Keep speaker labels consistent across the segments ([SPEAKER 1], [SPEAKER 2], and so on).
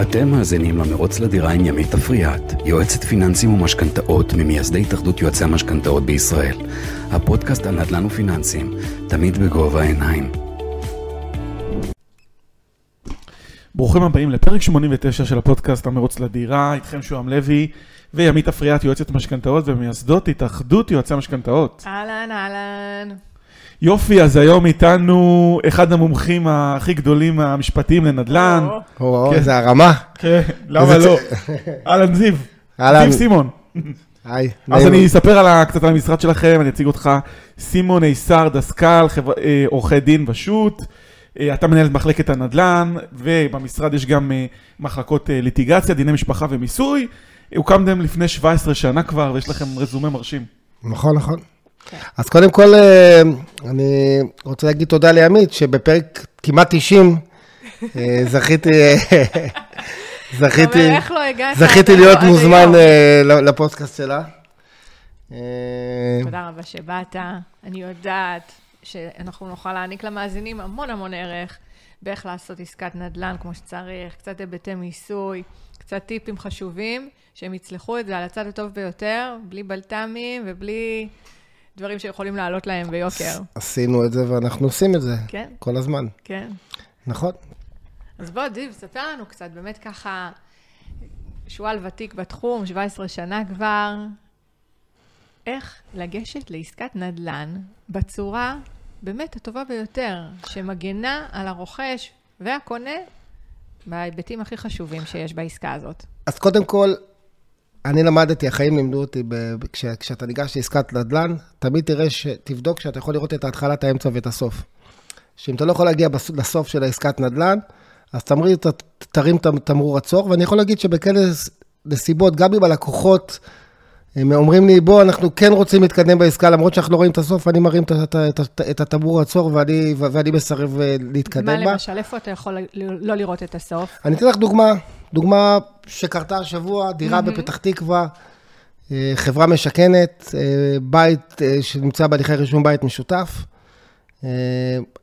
[SPEAKER 1] אתם מאזינים למרוץ לדירה עם ימית אפריאט, יועצת פיננסים ומשכנתאות ממייסדי התאחדות יועצי המשכנתאות בישראל. הפודקאסט על נדל"ן ופיננסים, תמיד בגובה העיניים.
[SPEAKER 2] ברוכים הבאים לפרק 89 של הפודקאסט המרוץ לדירה, איתכם שוהם לוי וימית אפריאט, יועצת משכנתאות ומייסדות התאחדות יועצי המשכנתאות.
[SPEAKER 3] אהלן, אהלן.
[SPEAKER 2] יופי, אז היום איתנו אחד המומחים הכי גדולים המשפטיים לנדל"ן.
[SPEAKER 3] או,
[SPEAKER 2] כן.
[SPEAKER 4] איזה הרמה.
[SPEAKER 2] כן, למה לא? אהלן זיו.
[SPEAKER 4] אהלן.
[SPEAKER 2] זיו סימון.
[SPEAKER 4] היי.
[SPEAKER 2] אז. אני אספר קצת על המשרד שלכם, אני אציג אותך. סימון איסר דסקל, אה, עורכי דין ושות'. אה, אתה מנהל את מחלקת הנדל"ן, ובמשרד יש גם אה, מחלקות ליטיגציה, דיני משפחה ומיסוי. הוקמתם לפני 17 שנה כבר, ויש לכם רזומה מרשים.
[SPEAKER 4] נכון, נכון.
[SPEAKER 3] כן.
[SPEAKER 4] אז קודם כל, אה, אני רוצה להגיד תודה לימית, שבפרק כמעט 90, אה, זכיתי, אה, זכיתי,
[SPEAKER 3] לא?
[SPEAKER 4] זכיתי להיות? מוזמן לפודקאסט שלה.
[SPEAKER 3] תודה רבה שבאת. אני יודעת שאנחנו נוכל להעניק למאזינים המון המון ערך באיך לעשות עסקת נדל"ן כמו שצריך, קצת היבטי מיסוי, קצת טיפים חשובים, שהם יצלחו את זה על הצד הטוב ביותר, בלי בלת"מים ובלי דברים שיכולים לעלות להם ביוקר.
[SPEAKER 4] עשינו את זה ואנחנו עושים את זה
[SPEAKER 3] כן,
[SPEAKER 4] כל הזמן,
[SPEAKER 3] כן.
[SPEAKER 4] נכון?
[SPEAKER 3] אז בוא, דיב, ספר לנו קצת, באמת ככה, שועל ותיק בתחום, 17 שנה כבר, איך לגשת לעסקת נדל"ן בצורה באמת הטובה ביותר, שמגנה על הרוכש והקונה בהיבטים הכי חשובים שיש בעסקה הזאת.
[SPEAKER 4] אז קודם כל, אני למדתי, החיים לימדו אותי, ב- כש, כשאתה ניגש לעסקת נדל"ן, תמיד תראה, ש, תבדוק שאתה יכול לראות את ההתחלה, את האמצע ואת הסוף. שאם אתה לא יכול להגיע בס- לסוף של העסקת נדל"ן, אז תמריא, ת, תרים את תמרור עצור, ואני יכול להגיד שבכאלה נסיבות, גם אם הלקוחות הם אומרים לי, בוא, אנחנו כן רוצים להתקדם בעסקה, למרות שאנחנו לא רואים את הסוף, אני מרים את, התמרור עצור ואני, ואני מסרב אה, להתקדם
[SPEAKER 3] מה
[SPEAKER 4] בה.
[SPEAKER 3] למשל, איפה אתה יכול לא לראות את הסוף?
[SPEAKER 4] אני אתן לך דוגמה, דוגמה שקרתה השבוע, דירה בפתח תקווה, אה, חברה משכנת, אה, בית שנמצא בהליכי רישום בית משותף.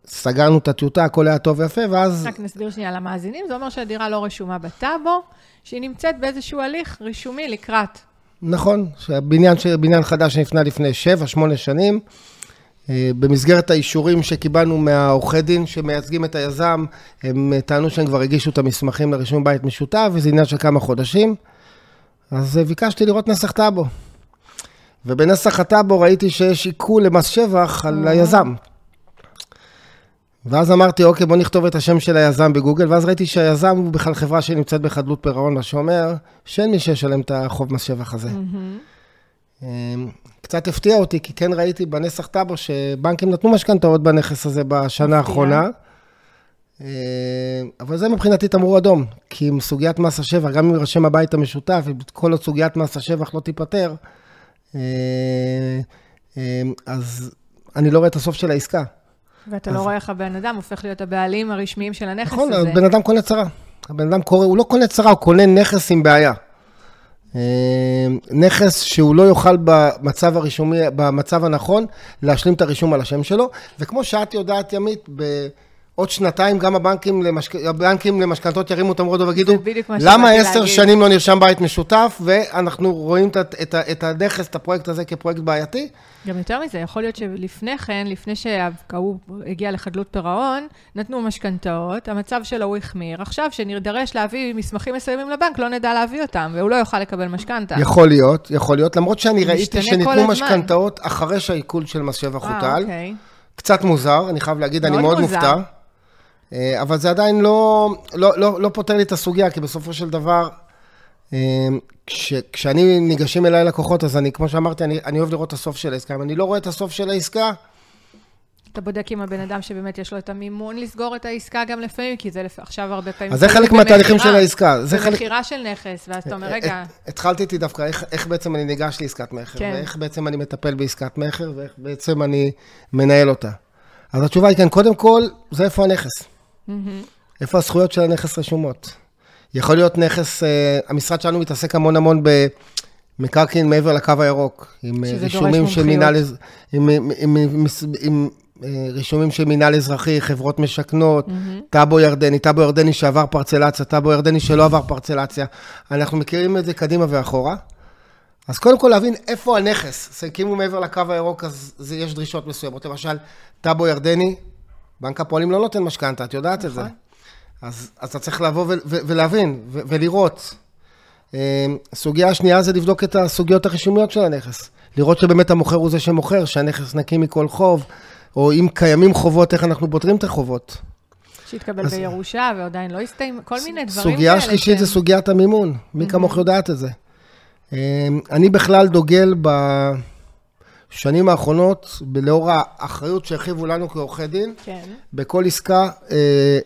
[SPEAKER 4] סגרנו את הטיוטה, הכל היה טוב ויפה, ואז...
[SPEAKER 3] רק נסביר שנייה למאזינים, זה אומר שהדירה לא רשומה בטאבו, שהיא נמצאת באיזשהו הליך רישומי לקראת.
[SPEAKER 4] נכון, שהבניין בניין חדש שנבנה לפני 7-8 שנים, אה, במסגרת האישורים שקיבלנו מהעורכי דין שמייצגים את היזם, הם אה, טענו שהם כבר הגישו את המסמכים לרישום בית משותף, וזה עניין של כמה חודשים. אז אה, ביקשתי לראות נסח טאבו. ובנסח הטאבו ראיתי שיש עיקול למס שבח על היזם. ואז אמרתי, אוקיי, בוא נכתוב את השם של היזם בגוגל, ואז ראיתי שהיזם הוא בכלל חברה שנמצאת בחדלות פירעון, מה שאומר שאין מי שישלם את החוב מס שבח הזה. אמ, קצת הפתיע אותי, כי כן ראיתי בנסח טאבו שבנקים נתנו משכנתאות בנכס הזה בשנה. האחרונה. אמ, אבל זה מבחינתי תמרור אדום, כי עם סוגיית מס השבח, גם אם יירשם הבית המשותף, אם כל עוד סוגיית מס השבח לא תיפתר, אמ, אז אני לא רואה את הסוף של העסקה.
[SPEAKER 3] ואתה לא רואה איך הבן אדם הופך להיות הבעלים הרשמיים של הנכס
[SPEAKER 4] נכון,
[SPEAKER 3] הזה.
[SPEAKER 4] הבן אדם קונה צרה. הבן אדם קורא, הוא לא קונה צרה, הוא קונה נכס עם בעיה. אה, נכס שהוא לא יוכל במצב הרישומי, במצב הנכון, להשלים את הרישום על השם שלו. וכמו שאת יודעת, ימית, בעוד שנתיים גם הבנקים, למשק... הבנקים למשכנתות ירימו את המורדו ויגידו, למה עשר
[SPEAKER 3] להגיד."
[SPEAKER 4] שנים לא נרשם בית משותף, ואנחנו רואים את, את, את הנכס, את הפרויקט הזה כפרויקט בעייתי?
[SPEAKER 3] גם יותר מזה, יכול להיות שלפני כן, לפני שההוא הגיע לחדלות פירעון, נתנו משכנתאות, המצב שלו הוא החמיר. עכשיו, שנידרש להביא מסמכים מסוימים לבנק, לא נדע להביא אותם, והוא לא יוכל לקבל משכנתה.
[SPEAKER 4] יכול להיות, יכול להיות, למרות שאני ראיתי שניתנו. משכנתאות אחרי שהעיכול של מס שבח
[SPEAKER 3] אה,
[SPEAKER 4] הוטל.
[SPEAKER 3] אוקיי.
[SPEAKER 4] קצת מוזר, אני חייב להגיד, אני
[SPEAKER 3] מאוד.
[SPEAKER 4] מופתע. אה, אבל זה עדיין לא, לא, לא, לא פותר לי את הסוגיה, כי בסופו של דבר, אה, כש, כשאני ניגשים אליי לקוחות, אז אני, כמו שאמרתי, אני, אני אוהב לראות את הסוף של העסקה. אם אני לא רואה את הסוף של העסקה,
[SPEAKER 3] אתה בודק עם הבן אדם שבאמת יש לו את המימון לסגור את העסקה גם לפעמים, כי זה. עכשיו הרבה פעמים...
[SPEAKER 4] אז זה חלק מהתהליכים
[SPEAKER 3] במכירה.
[SPEAKER 4] של העסקה. זה חלק... אה,
[SPEAKER 3] מכירה של נכס, ואז אתה אומר, רגע,
[SPEAKER 4] הת- התחלתי איתי דווקא, איך, איך בעצם אני ניגש לעסקת מכר,
[SPEAKER 3] כן.
[SPEAKER 4] ואיך בעצם אני מטפל בעסקת מכר, ואיך בעצם אני מנהל אותה. אז התשובה היא כן, קודם כל, זה איפה הנכס. איפה הזכויות של הנכס רשומות. יכול להיות נכס, אה, המשרד שלנו מתעסק המון המון במקרקעין מעבר לקו הירוק, עם אה, רישומים של. מינהל, עם, עם, עם, עם, עם רישומים של מינהל אזרחי, חברות משכנות, טאבו ירדני, טאבו ירדני שעבר פרצלציה, טאבו ירדני שלא עבר פרצלציה. אנחנו מכירים את זה קדימה ואחורה. אז קודם כל להבין איפה הנכס. כי אם הוא מעבר לקו הירוק, אז זה, יש דרישות מסוימות. למשל, טאבו ירדני, בנק הפועלים לא נותן משכנתה, את יודעת את זה.
[SPEAKER 3] נכון.
[SPEAKER 4] אז, אז אתה צריך לבוא ו- ו- ולהבין ו- ולראות. אה, הסוגיה השנייה זה לבדוק את הסוגיות הרישומיות של הנכס. לראות שבאמת המוכר הוא זה שמוכר, שהנכס נקי מכל חוב, או אם קיימים חובות, איך אנחנו פותרים את החובות.
[SPEAKER 3] שהתקבל
[SPEAKER 4] אז-
[SPEAKER 3] בירושה ועדיין לא הסתיים, כל מיני דברים כאלה.
[SPEAKER 4] סוגיה שלישית
[SPEAKER 3] שהם-
[SPEAKER 4] זה סוגיית המימון. מי כמוך יודעת את זה. אה, אני בכלל דוגל בשנים האחרונות, לאור האחריות שהרחיבו לנו כעורכי דין,
[SPEAKER 3] כן,
[SPEAKER 4] בכל עסקה אה,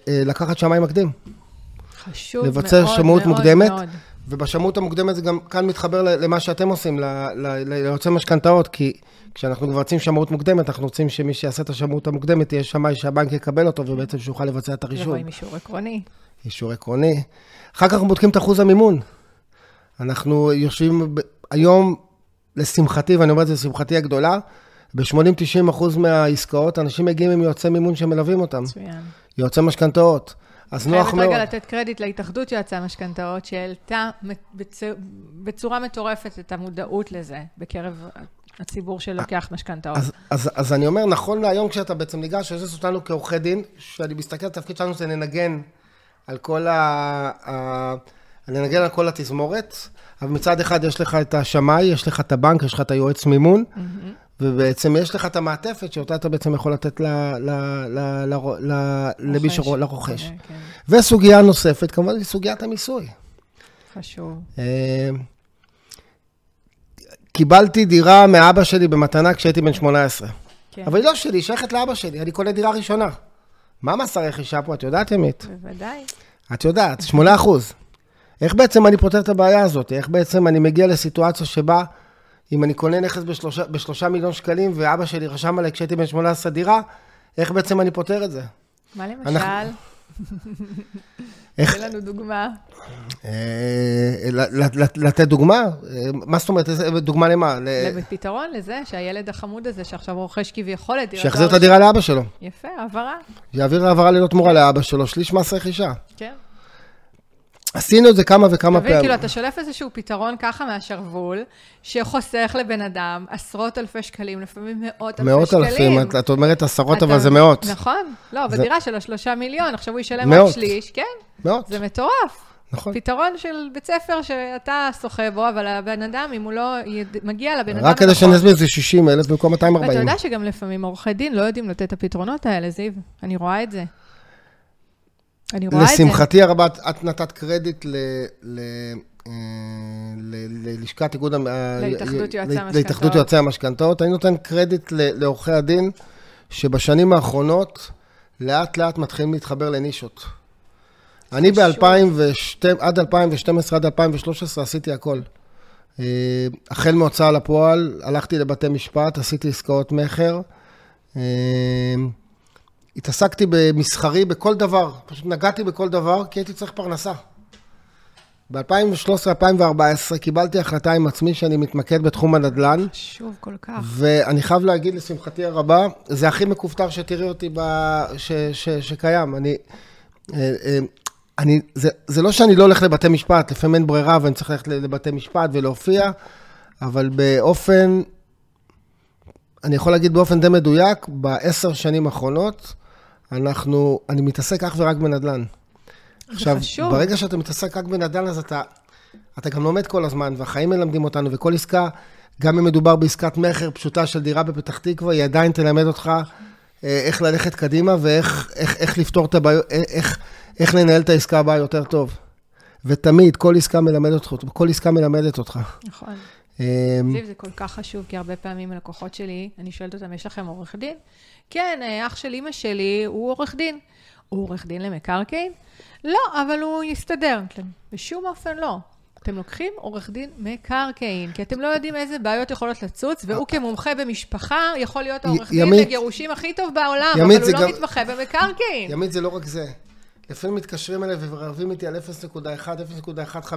[SPEAKER 4] אה, לקחת שמאי מקדים.
[SPEAKER 3] חשוב
[SPEAKER 4] לבצע
[SPEAKER 3] מאוד,
[SPEAKER 4] שמאות
[SPEAKER 3] מאוד,
[SPEAKER 4] מוקדמת.
[SPEAKER 3] מאוד.
[SPEAKER 4] ובשמאות המוקדמת זה גם כאן מתחבר למה שאתם עושים, ליועצי משכנתאות, כי כשאנחנו מבצעים שמאות מוקדמת, אנחנו רוצים שמי שיעשה את השמאות המוקדמת יהיה שמאי שהבנק יקבל אותו, ובעצם שיוכל לבצע את
[SPEAKER 3] לבוא
[SPEAKER 4] הרישום.
[SPEAKER 3] עם אישור עקרוני.
[SPEAKER 4] אישור עקרוני. אחר כך אנחנו בודקים את אחוז המימון. אנחנו יושבים ב- היום, לשמחתי, ואני אומר את זה לשמחתי הגדולה, ב-80-90 אחוז מהעסקאות, אנשים מגיעים עם יועצי מימון שמלווים אותם,
[SPEAKER 3] מצוין.
[SPEAKER 4] יועצי משכנתאות. אז נוח
[SPEAKER 3] חייבת
[SPEAKER 4] מאוד.
[SPEAKER 3] רגע לתת קרדיט להתאחדות יועצי המשכנתאות, שהעלתה בצ- בצורה מטורפת את המודעות לזה בקרב הציבור שלוקח משכנתאות.
[SPEAKER 4] אז, אז, אז אני אומר, נכון להיום כשאתה בעצם ניגש, יש אותנו כעורכי דין, שאני מסתכל על התפקיד שלנו זה לנגן על כל ה... ה... לנגן על כל התזמורת, אבל מצד אחד יש לך את השמאי, יש לך את הבנק, יש לך את היועץ מימון, ובעצם יש לך את המעטפת שאותה אתה בעצם יכול לתת למי
[SPEAKER 3] רוכש.
[SPEAKER 4] שרוצה, לרוכש.
[SPEAKER 3] כן, כן.
[SPEAKER 4] וסוגיה נוספת, כמובן, היא סוגיית המיסוי.
[SPEAKER 3] חשוב.
[SPEAKER 4] אה, קיבלתי דירה מאבא שלי במתנה כשהייתי בן 18.
[SPEAKER 3] כן,
[SPEAKER 4] אבל היא לא שלי, היא שייכת לאבא שלי, אני קונה דירה ראשונה. מה מס הרכישה פה, את יודעת, ימית?
[SPEAKER 3] בוודאי.
[SPEAKER 4] את יודעת, 8 אחוז. איך בעצם אני פותר את הבעיה הזאת? איך בעצם אני מגיע לסיטואציה שבה אם אני קונה נכס בשלושה, בשלושה מיליון שקלים ואבא שלי רשם עליי כשהייתי בן 18 דירה, איך בעצם אני פותר את זה?
[SPEAKER 3] מה למשל?
[SPEAKER 4] אנחנו- איך-
[SPEAKER 3] תן לנו דוגמה.
[SPEAKER 4] אה, לתת דוגמה? אה, מה זאת אומרת? דוגמה למה? ל-
[SPEAKER 3] פתרון לזה שהילד החמוד הזה, שעכשיו רוכש כביכול את דירתו...
[SPEAKER 4] שיחזיר את הדירה לאבא שלו.
[SPEAKER 3] יפה, העברה.
[SPEAKER 4] יעביר העברה ללא תמורה לאבא שלו, שליש מס רכישה.
[SPEAKER 3] כן.
[SPEAKER 4] עשינו את זה כמה וכמה פעמים.
[SPEAKER 3] כאילו, אתה שולף איזשהו פתרון ככה מהשרוול, שחוסך לבן אדם עשרות אלפי שקלים, לפעמים מאות אלפי
[SPEAKER 4] מאות
[SPEAKER 3] שקלים.
[SPEAKER 4] אלפים, את- את אומרת עשרות,
[SPEAKER 3] אתה-
[SPEAKER 4] אבל זה מאות.
[SPEAKER 3] נכון. לא,
[SPEAKER 4] זה-
[SPEAKER 3] בדירה של השלושה מיליון, עכשיו הוא ישלם
[SPEAKER 4] מאות.
[SPEAKER 3] רק שליש, כן,
[SPEAKER 4] מאות,
[SPEAKER 3] זה מטורף.
[SPEAKER 4] נכון.
[SPEAKER 3] פתרון של בית ספר שאתה שוחה בו, אבל הבן אדם, אם הוא לא יד- מגיע לבן אדם
[SPEAKER 4] רק כדי שנסביר, זה 60 אלף במקום 240.
[SPEAKER 3] ואתה יודע שגם לפעמים עורכי דין לא יודעים לתת את הפתרונות האלה, זיו. אני רואה את זה. אני רואה את זה.
[SPEAKER 4] לשמחתי הרבה, את- נתת קרדיט ל... ל... אה, ללשכת איגוד... המ-
[SPEAKER 3] להתאחדות
[SPEAKER 4] ל-
[SPEAKER 3] יועצי המשכנתאות.
[SPEAKER 4] להתאחדות יועצי המשכנתאות. אני נותן קרדיט לעורכי הדין, שבשנים האחרונות לאט לאט מתחילים להתחבר לנישות. אני ב-2000, עד 2012, עד 2013 עשיתי הכל. אה, החל מהוצאה לפועל, הלכתי לבתי משפט, עשיתי עסקאות מכר. התעסקתי במסחרי, בכל דבר. פשוט נגעתי בכל דבר, כי הייתי צריך פרנסה. ב-2013-2014 קיבלתי החלטה עם עצמי שאני מתמקד בתחום הנדל"ן,
[SPEAKER 3] חשוב כל כך.
[SPEAKER 4] ואני חייב להגיד, לשמחתי הרבה, זה הכי מכופתר שתראי אותי ב... ש... ש... שקיים. אני... אה, אה, אני, זה, זה לא שאני לא הולך לבתי משפט, לפעמים אין ברירה ואני צריך ללכת לבתי משפט ולהופיע, אבל באופן, אני יכול להגיד באופן די מדויק, בעשר שנים האחרונות, אנחנו, אני מתעסק אך ורק בנדל"ן. עכשיו,
[SPEAKER 3] חשוב.
[SPEAKER 4] ברגע שאתה מתעסק רק בנדל"ן, אז אתה, אתה גם לומד כל הזמן, והחיים מלמדים אותנו, וכל עסקה, גם אם מדובר בעסקת מכר פשוטה של דירה בפתח תקווה, היא עדיין תלמד אותך אה, איך ללכת קדימה ואיך איך, איך לפתור את הבעיות, אה, איך, איך לנהל את העסקה הבאה יותר טוב. ותמיד, כל עסקה מלמדת אותך, כל עסקה מלמדת אותך.
[SPEAKER 3] נכון. זיו, זה כל כך חשוב, כי הרבה פעמים הלקוחות שלי, אני שואלת אותם, יש לכם עורך דין? כן, אה, אח של אימא שלי הוא עורך דין. הוא עורך דין למקרקעין? לא, אבל הוא יסתדר. בשום אופן לא. אתם לוקחים עורך דין מקרקעין, כי אתם לא יודעים איזה בעיות יכולות לצוץ, והוא כמומחה במשפחה יכול להיות העורך דין לגירושים הכי טוב בעולם, אבל הוא לא מתמחה במקרקעין.
[SPEAKER 4] ימית, זה לא רק זה. לפעמים מתקשרים אליי ורבים איתי על 0.1, 0.15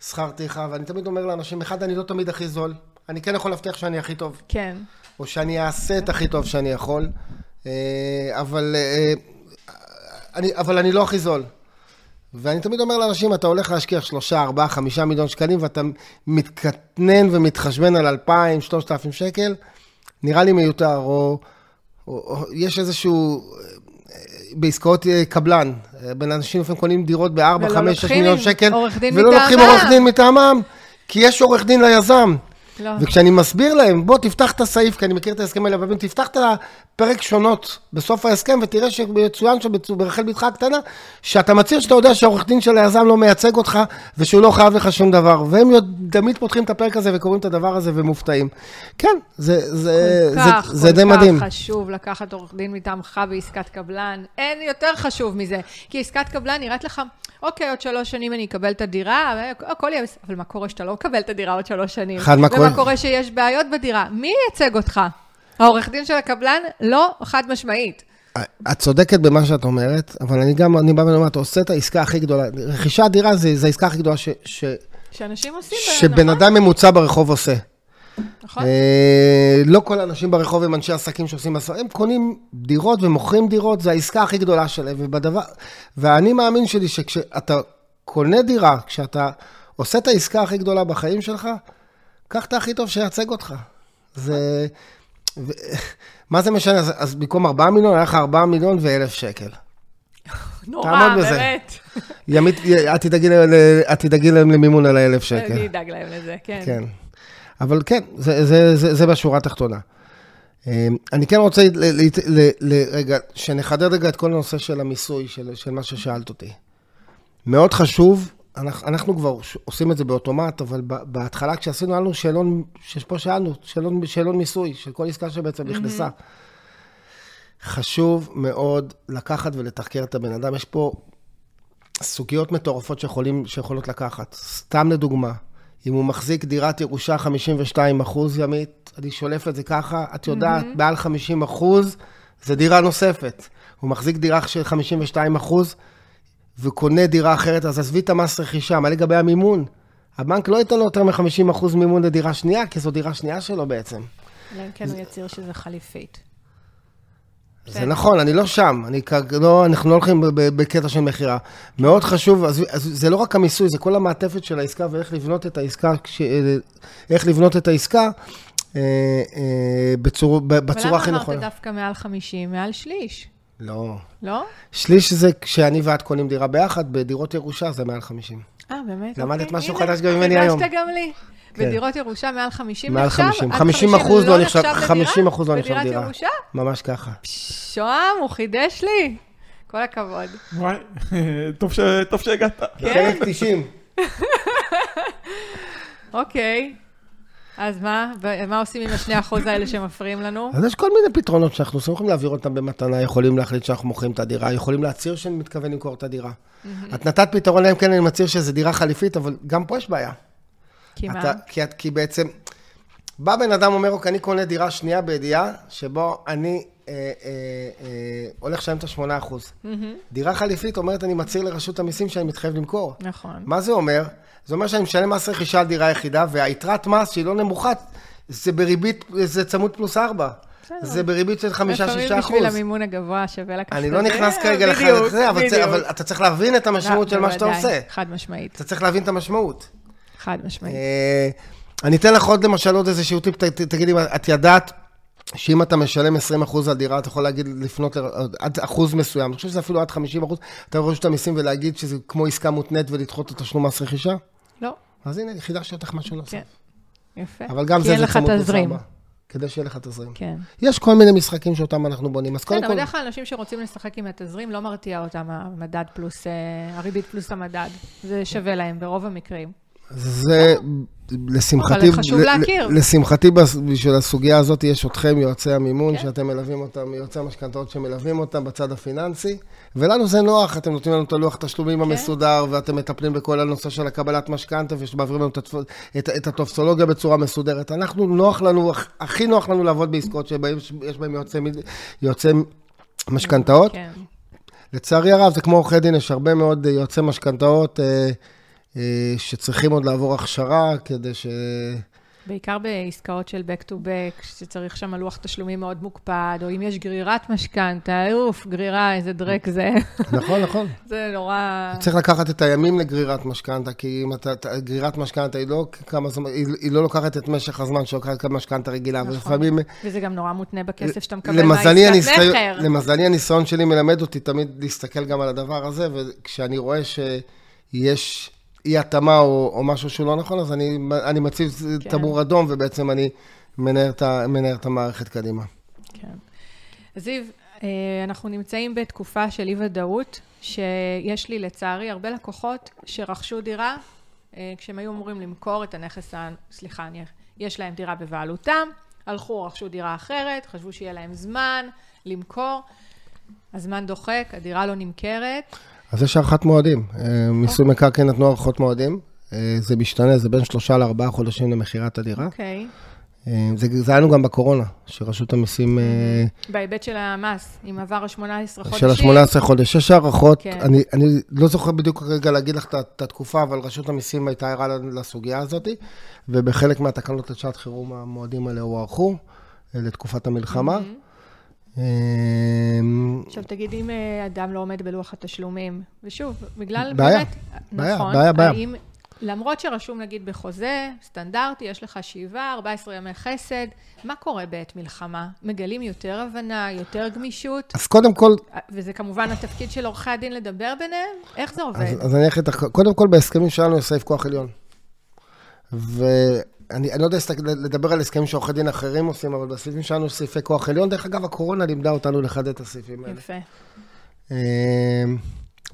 [SPEAKER 4] שכר טרחה, ואני תמיד אומר לאנשים, אחד, אני לא תמיד הכי זול, אני כן יכול להבטיח שאני הכי טוב,
[SPEAKER 3] כן.
[SPEAKER 4] או שאני אעשה את הכי טוב שאני יכול. אה, אבל, אה, אני, אבל אני לא הכי זול. ואני תמיד אומר לאנשים, אתה הולך להשקיע שלושה, ארבעה, חמישה מיליון שקלים, ואתה מתקטנן ומתחשבן על אלפיים, שלושת אלפים שקל, נראה לי מיותר, או, או, או יש איזשהו, בעסקאות קבלן, בין אנשים לפעמים קונים דירות בארבע, חמש, שש מיליון שקל, ולא לוקחים עורך דין מטעמם, כי יש עורך דין ליזם. לא. וכשאני מסביר להם, בוא תפתח את הסעיף, כי אני מכיר את ההסכם האלה, תפתח את הפרק שונות בסוף ההסכם, ותראה שמצוין ברחל בתך הקטנה, שאתה מצהיר שאתה יודע שהעורך דין של היזם לא מייצג אותך, ושהוא לא חייב לך שום דבר. והם תמיד פותחים את הפרק הזה וקוראים את הדבר הזה ומופתעים. כן, זה, זה, זה,
[SPEAKER 3] כך,
[SPEAKER 4] זה, זה די מדהים.
[SPEAKER 3] כל כך חשוב לקחת עורך דין מטעמך בעסקת קבלן. אין יותר חשוב מזה. כי עסקת קבלן נראית לך... אוקיי, עוד שלוש שנים אני אקבל את הדירה, הכל יהיה בסדר. אבל מה קורה שאתה לא מקבל את הדירה עוד שלוש שנים?
[SPEAKER 4] אחד, מה קורה?
[SPEAKER 3] ומה קורה שיש בעיות בדירה? מי ייצג אותך? העורך דין של הקבלן? לא חד משמעית.
[SPEAKER 4] את צודקת במה שאת אומרת, אבל אני גם, אני בא ואומר, אתה עושה את העסקה הכי גדולה. רכישת דירה זה העסקה הכי גדולה ש... ש
[SPEAKER 3] שאנשים עושים,
[SPEAKER 4] שבן נכון? אדם ממוצע ברחוב עושה. נכון. אה, לא כל האנשים ברחוב הם אנשי עסקים שעושים עסקים, הם קונים דירות ומוכרים דירות, זו העסקה הכי גדולה שלהם. ובדבר, ואני מאמין שלי שכשאתה קונה דירה, כשאתה עושה את העסקה הכי גדולה בחיים שלך, קח את הכי טוב שייצג אותך. זה... ו... מה זה משנה? אז, אז במקום 4 מיליון, היה לך 4 מיליון ו-1,000 שקל.
[SPEAKER 3] נורא, באמת.
[SPEAKER 4] ימית, את תדאגי להם למימון על ה-1,000 שקל.
[SPEAKER 3] אני אדאג להם לזה, כן. כן.
[SPEAKER 4] אבל כן, זה, זה, זה, זה בשורה התחתונה. אמ, אני כן רוצה, ל, ל, ל, ל, רגע, שנחדד רגע את כל הנושא של המיסוי, של, של מה ששאלת אותי. מאוד חשוב, אנחנו, אנחנו כבר עושים את זה באוטומט, אבל בהתחלה כשעשינו, היה לנו שאלון, שפה שאלנו, שאלון, שאלון מיסוי, של כל עסקה שבעצם נכנסה. חשוב מאוד לקחת ולתחקר את הבן אדם. יש פה סוגיות מטורפות שיכולים, שיכולות לקחת. סתם לדוגמה, אם הוא מחזיק דירת ירושה 52 אחוז ימית, אני שולף את זה ככה, את יודעת, mm-hmm. מעל 50 אחוז, זה דירה נוספת. הוא מחזיק דירה של 52 אחוז, וקונה דירה אחרת, אז עזבי את המס רכישה, מה לגבי המימון? הבנק לא ייתן לו יותר מ-50 אחוז מימון לדירה שנייה, כי זו דירה שנייה שלו בעצם.
[SPEAKER 3] אלא אם כן הוא יצהיר שזה חליפית.
[SPEAKER 4] זה נכון, אני לא שם, אני לא, אנחנו לא הולכים בקטע של מכירה. מאוד חשוב, אז, אז זה לא רק המיסוי, זה כל המעטפת של העסקה ואיך לבנות את העסקה, כש, איך לבנות את העסקה אה, אה, בצור, בצורה הכי נכונה.
[SPEAKER 3] אבל למה אמרת דווקא מעל 50, מעל שליש?
[SPEAKER 4] לא.
[SPEAKER 3] לא?
[SPEAKER 4] שליש זה כשאני ואת קונים דירה ביחד, בדירות ירושה זה מעל 50.
[SPEAKER 3] אה, באמת?
[SPEAKER 4] למדת אוקיי. משהו חדש גם ממני היום.
[SPEAKER 3] חידשת גם לי. כן. בדירות ירושה מעל 50
[SPEAKER 4] מעל 50. 50 אחוז לא נחשב, 50 אחוז לא נחשב דירה. ירושה? ממש ככה.
[SPEAKER 3] שוהם, הוא חידש לי. כל הכבוד.
[SPEAKER 2] וואי, טוב שהגעת.
[SPEAKER 4] חלק 90.
[SPEAKER 3] אוקיי. אז מה? ומה עושים עם השני אחוז האלה שמפריעים לנו?
[SPEAKER 4] אז יש כל מיני פתרונות שאנחנו יכולים להעביר אותם במתנה, יכולים להחליט שאנחנו מוכרים את הדירה, יכולים להצהיר שאני מתכוון למכור את הדירה. את נתת פתרון להם, כן, אני מצהיר שזו דירה חליפית, אבל גם פה יש בעיה.
[SPEAKER 3] כי מה?
[SPEAKER 4] כי, כי בעצם, בא בן אדם, אומר, אוקיי, אני קונה דירה שנייה בידיעה, שבו אני אה, אה, אה, הולך לשלם את ה-8%. Mm-hmm. דירה חליפית אומרת, אני מצהיר לרשות המיסים שאני מתחייב למכור.
[SPEAKER 3] נכון.
[SPEAKER 4] מה זה אומר? זה אומר שאני משלם מס רכישה על דירה יחידה, והיתרת מס שהיא לא נמוכה, זה בריבית, זה צמוד פלוס 4. זה בריבית של 5-6 אחוז.
[SPEAKER 3] לפעמים בשביל המימון הגבוה שווה לקחת
[SPEAKER 4] את זה. אני לא נכנס כרגע לחלק זה, אבל אתה צריך להבין את המשמעות של מה שאתה עושה.
[SPEAKER 3] חד משמעית.
[SPEAKER 4] אתה צריך להבין את המשמעות.
[SPEAKER 3] חד משמעית. אה,
[SPEAKER 4] אני אתן לך עוד למשל עוד איזשהו טיפ, תגידי, את ידעת שאם אתה משלם 20% על דירה, אתה יכול להגיד, לפנות עד אחוז מסוים, אני חושב שזה אפילו עד 50%, אתה יכול לרשות המיסים ולהגיד שזה כמו עסקה מותנית ולדחות את התשלום מס רכישה?
[SPEAKER 3] לא.
[SPEAKER 4] אז הנה, חידשתי אותך משהו נוסף. כן,
[SPEAKER 3] יפה.
[SPEAKER 4] אבל גם זה, זה צמוד תזרים. כדי שיהיה לך תזרים.
[SPEAKER 3] כן.
[SPEAKER 4] יש כל מיני משחקים שאותם אנחנו בונים, אז קודם
[SPEAKER 3] כל...
[SPEAKER 4] כן,
[SPEAKER 3] בדרך כלל אנשים שרוצים לשחק עם התזרים, לא מרתיע אותם המדד פלוס, אה, הריבית פלוס המדד. זה שווה להם ברוב המקרים.
[SPEAKER 4] זה, לשמחתי, אבל
[SPEAKER 3] חשוב להכיר.
[SPEAKER 4] לשמחתי, בשביל הסוגיה הזאת, יש אתכם, יועצי המימון, כן. שאתם מלווים אותם, יועצי המשכנתאות שמלווים אותם בצד הפיננסי, ולנו זה נוח, אתם נותנים לנו את הלוח תשלומים כן. המסודר, ואתם מטפלים בכל הנושא של הקבלת משכנתה, ומעבירים לנו את, את, את הטופסולוגיה בצורה מסודרת. אנחנו, נוח לנו, הכי נוח לנו לעבוד בעסקאות שיש בהן יועצי, יועצי משכנתאות. כן. לצערי הרב, זה כמו עורכי דין, יש הרבה מאוד יועצי משכנתאות. אה, שצריכים עוד לעבור הכשרה כדי ש...
[SPEAKER 3] בעיקר בעסקאות של back to back, שצריך שם לוח תשלומים מאוד מוקפד, או אם יש גרירת משכנתה, אוף, גרירה, איזה דרק זה.
[SPEAKER 4] נכון, נכון.
[SPEAKER 3] זה נורא...
[SPEAKER 4] צריך לקחת את הימים לגרירת משכנתה, כי אם אתה, גרירת משכנתה היא לא כמה זמן, היא, היא לא לוקחת את משך הזמן שלוקחת משכנתה רגילה,
[SPEAKER 3] נכון.
[SPEAKER 4] ולפעמים...
[SPEAKER 3] וזה גם נורא מותנה בכסף שאתה מקבל מהעסקת מכר.
[SPEAKER 4] למזלי הניסיון שלי מלמד אותי תמיד להסתכל גם על הדבר הזה, וכשאני רואה שיש אי התאמה או, או משהו שהוא לא נכון, אז אני, אני מציב
[SPEAKER 3] כן.
[SPEAKER 4] תמרור אדום, ובעצם אני מנער את, מנער את המערכת קדימה.
[SPEAKER 3] כן. זיו, אה, אנחנו נמצאים בתקופה של אי-ודאות, שיש לי לצערי הרבה לקוחות שרכשו דירה אה, כשהם היו אמורים למכור את הנכס, סליחה, אני- יש להם דירה בבעלותם, הלכו, רכשו דירה אחרת, חשבו שיהיה להם זמן למכור, הזמן דוחק, הדירה לא נמכרת.
[SPEAKER 4] אז יש הארכת מועדים. אה, מיסוי
[SPEAKER 3] אוקיי.
[SPEAKER 4] מקרקעין נתנו הארכות מועדים. אה, זה משתנה, זה בין שלושה לארבעה חודשים למכירת הדירה.
[SPEAKER 3] אוקיי.
[SPEAKER 4] אה, זה, זה היה לנו גם בקורונה, שרשות המיסים... אה,
[SPEAKER 3] בהיבט של המס, אם עבר ה-18 חודשים.
[SPEAKER 4] של ה-18 חודש. יש הערכות,
[SPEAKER 3] כן.
[SPEAKER 4] אני, אני לא זוכר בדיוק כרגע להגיד לך את, התקופה, אבל רשות המיסים הייתה ערה לסוגיה הזאת, ובחלק מהתקנות לשעת חירום המועדים האלה הוארכו לתקופת המלחמה. אה,
[SPEAKER 3] עכשיו תגיד, אם אה, אדם לא עומד בלוח התשלומים, ושוב, בגלל
[SPEAKER 4] בעיה.
[SPEAKER 3] באמת,
[SPEAKER 4] בעיה,
[SPEAKER 3] נכון,
[SPEAKER 4] בעיה, בעיה.
[SPEAKER 3] האם, למרות שרשום נגיד בחוזה, סטנדרטי, יש לך שבעה, 14 ימי חסד, מה קורה בעת מלחמה? מגלים יותר הבנה, יותר גמישות,
[SPEAKER 4] אז קודם כל,
[SPEAKER 3] וזה כמובן התפקיד של עורכי הדין לדבר ביניהם? איך זה עובד?
[SPEAKER 4] אז, אז אני אלך איתך, קודם כל בהסכמים שלנו יש סעיף כוח עליון. ואני אני לא יודע לדבר על הסכמים שעורכי דין אחרים עושים, אבל בסעיפים שלנו יש סעיפי כוח עליון. דרך אגב, הקורונה לימדה אותנו לחדד את הסעיפים האלה.
[SPEAKER 3] יפה.
[SPEAKER 4] אמ,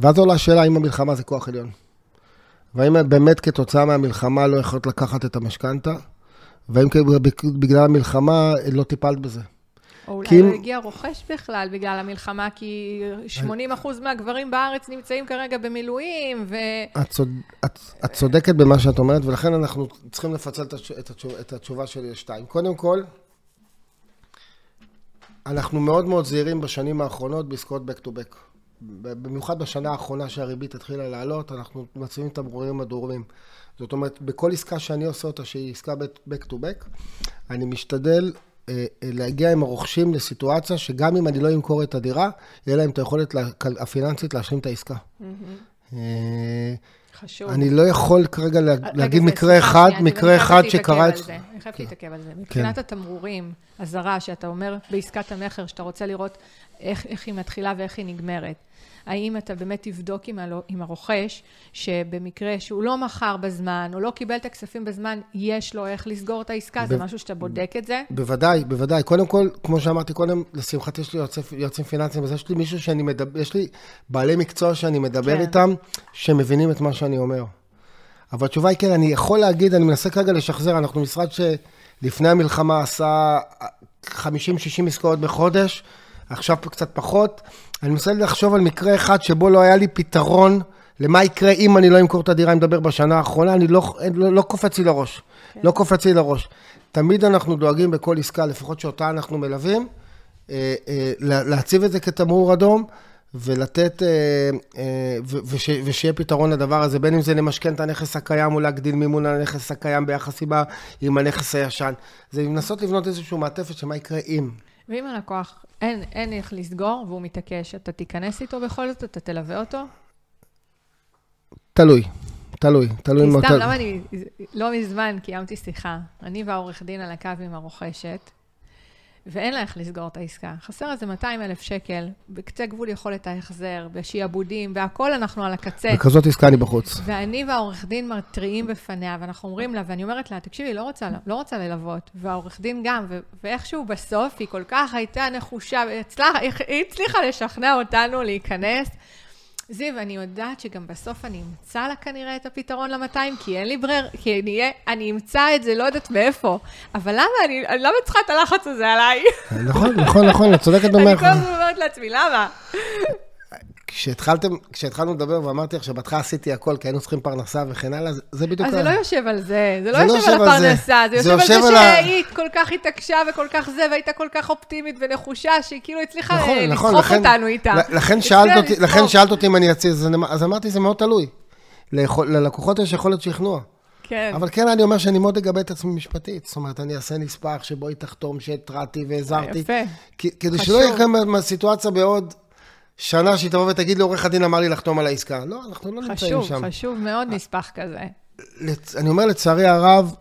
[SPEAKER 4] ואז עולה השאלה האם המלחמה זה כוח עליון. והאם באמת כתוצאה מהמלחמה לא יכולת לקחת את המשכנתה, והאם בגלל המלחמה לא טיפלת בזה.
[SPEAKER 3] או אולי
[SPEAKER 4] אם-
[SPEAKER 3] לא הגיע רוכש בכלל בגלל המלחמה, כי 80% מהגברים בארץ נמצאים כרגע במילואים, ו...
[SPEAKER 4] את, צוד, את, את צודקת במה שאת אומרת, ולכן אנחנו צריכים לפצל את, התש, את, התשוב, את התשובה שלי לשתיים. קודם כל, אנחנו מאוד מאוד זהירים בשנים האחרונות בעסקאות back to back. במיוחד בשנה האחרונה שהריבית התחילה לעלות, אנחנו מציבים תמרורים אדומים. זאת אומרת, בכל עסקה שאני עושה אותה, שהיא עסקה back to back, אני משתדל להגיע עם הרוכשים לסיטואציה שגם אם אני לא אמכור את הדירה, יהיה להם את היכולת הפיננסית להשלים את העסקה. אה,
[SPEAKER 3] חשוב.
[SPEAKER 4] אני לא יכול כרגע לה-
[SPEAKER 3] רגע,
[SPEAKER 4] להגיד מקרה אחד, מקרה אחד שקרה את...
[SPEAKER 3] אני חייבת
[SPEAKER 4] כן.
[SPEAKER 3] להתעכב על זה. מבחינת התמרורים, אזהרה, שאתה אומר בעסקת המכר, שאתה רוצה לראות איך היא מתחילה ואיך היא נגמרת. האם אתה באמת תבדוק עם הלו- עם הרוכש, שבמקרה שהוא לא מכר בזמן, או לא קיבל את הכספים בזמן, יש לו איך לסגור את העסקה? זה
[SPEAKER 4] ב-
[SPEAKER 3] משהו שאתה בודק את זה?
[SPEAKER 4] בוודאי, בוודאי. קודם כל, כמו שאמרתי קודם, לשמחתי יש לי יועצי- יועצים פיננסיים, אז יש לי מישהו שאני מדבר, יש לי בעלי מקצוע שאני מדבר
[SPEAKER 3] כן.
[SPEAKER 4] איתם, שמבינים את מה שאני אומר. אבל התשובה היא כן, אני יכול להגיד, אני מנסה כרגע לשחזר, אנחנו משרד שלפני המלחמה עשה 50-60 עסקאות בחודש, עכשיו קצת פחות. אני מנסה לחשוב על מקרה אחד שבו לא היה לי פתרון למה יקרה אם אני לא אמכור את הדירה, אני מדבר בשנה האחרונה, אני לא, לא, לא קופץ לי לראש. לא קופץ לי לראש. תמיד אנחנו דואגים בכל עסקה, לפחות שאותה אנחנו מלווים, אה, אה, לה- להציב את זה כתמרור אדום. ולתת, אה, וש, ושיהיה פתרון לדבר הזה, בין אם זה למשכן את הנכס הקיים או להגדיל מימון על הנכס הקיים ביחס עם, עם הנכס הישן. זה לנסות לבנות איזושהי מעטפת שמה יקרה אם.
[SPEAKER 3] ואם הלקוח, אין, אין איך לסגור, והוא מתעקש, אתה תיכנס איתו בכל זאת, אתה תלווה אותו?
[SPEAKER 4] תלוי, תלוי, תלוי מאוד.
[SPEAKER 3] סתם, למה אני, לא מזמן קיימתי שיחה, אני והעורך דין על הקו עם הרוכשת, ואין לה איך לסגור את העסקה. חסר איזה 200 אלף שקל, בקצה גבול יכולת ההחזר, בשעבודים, והכול אנחנו על הקצה.
[SPEAKER 4] בכזאת עסקה אני בחוץ.
[SPEAKER 3] ואני והעורך דין מתריעים בפניה, ואנחנו אומרים לה, ואני אומרת לה, תקשיבי, לא רוצה, לא רוצה ללוות, והעורך דין גם, ו- ואיכשהו בסוף היא כל כך הייתה נחושה, היא הצליחה לשכנע אותנו להיכנס. זיו, אני יודעת שגם בסוף אני אמצא לה כנראה את הפתרון ל-200, כי אין לי ברירה, כי אני, אני אמצא את זה, לא יודעת מאיפה. אבל למה אני, אני למה צריכה את הלחץ הזה עליי?
[SPEAKER 4] נכון, נכון, נכון, את צודקת
[SPEAKER 3] אני
[SPEAKER 4] במאה
[SPEAKER 3] כל
[SPEAKER 4] אחוז.
[SPEAKER 3] הזמן אומרת לעצמי, למה?
[SPEAKER 4] כשהתחלתם, כשהתחלנו לדבר ואמרתי לך שבהתחלה עשיתי הכל, כי היינו צריכים פרנסה וכן הלאה, זה- בדיוק...
[SPEAKER 3] אז זה לא יושב על זה, זה לא
[SPEAKER 4] לא
[SPEAKER 3] יושב על. הפרנסה, זה יושב על זה שהיא כל כך התעקשה וכל כך זה, והייתה כל כך אופטימית ונחושה, שהיא כאילו הצליחה
[SPEAKER 4] נכון,
[SPEAKER 3] אה,
[SPEAKER 4] נכון,
[SPEAKER 3] לסחוף
[SPEAKER 4] לכן-
[SPEAKER 3] אותנו איתה.
[SPEAKER 4] לכן שאלת אותי,
[SPEAKER 3] לסחוף.
[SPEAKER 4] אם אני אציע, אז אני- אז אמרתי, זה מאוד תלוי. ללקוחות יש יכולת שכנוע.
[SPEAKER 3] כן.
[SPEAKER 4] אבל כן, אני אומר שאני מאוד אגבה את עצמי משפטית. זאת אומרת, אני אעשה נספח שבו היא תחתום שהתרעתי והזהרתי.
[SPEAKER 3] יפה.
[SPEAKER 4] כי- כדי. שלא יהיה כאן מהסיטואציה בעוד שנה שהיא תבוא ותגיד לעורך הדין אמר לי לחתום על העסקה. לא, אנחנו לא נמצאים
[SPEAKER 3] חשוב,
[SPEAKER 4] שם.
[SPEAKER 3] חשוב מאוד נספח כזה.
[SPEAKER 4] לצ- אני אומר, לצערי הרב,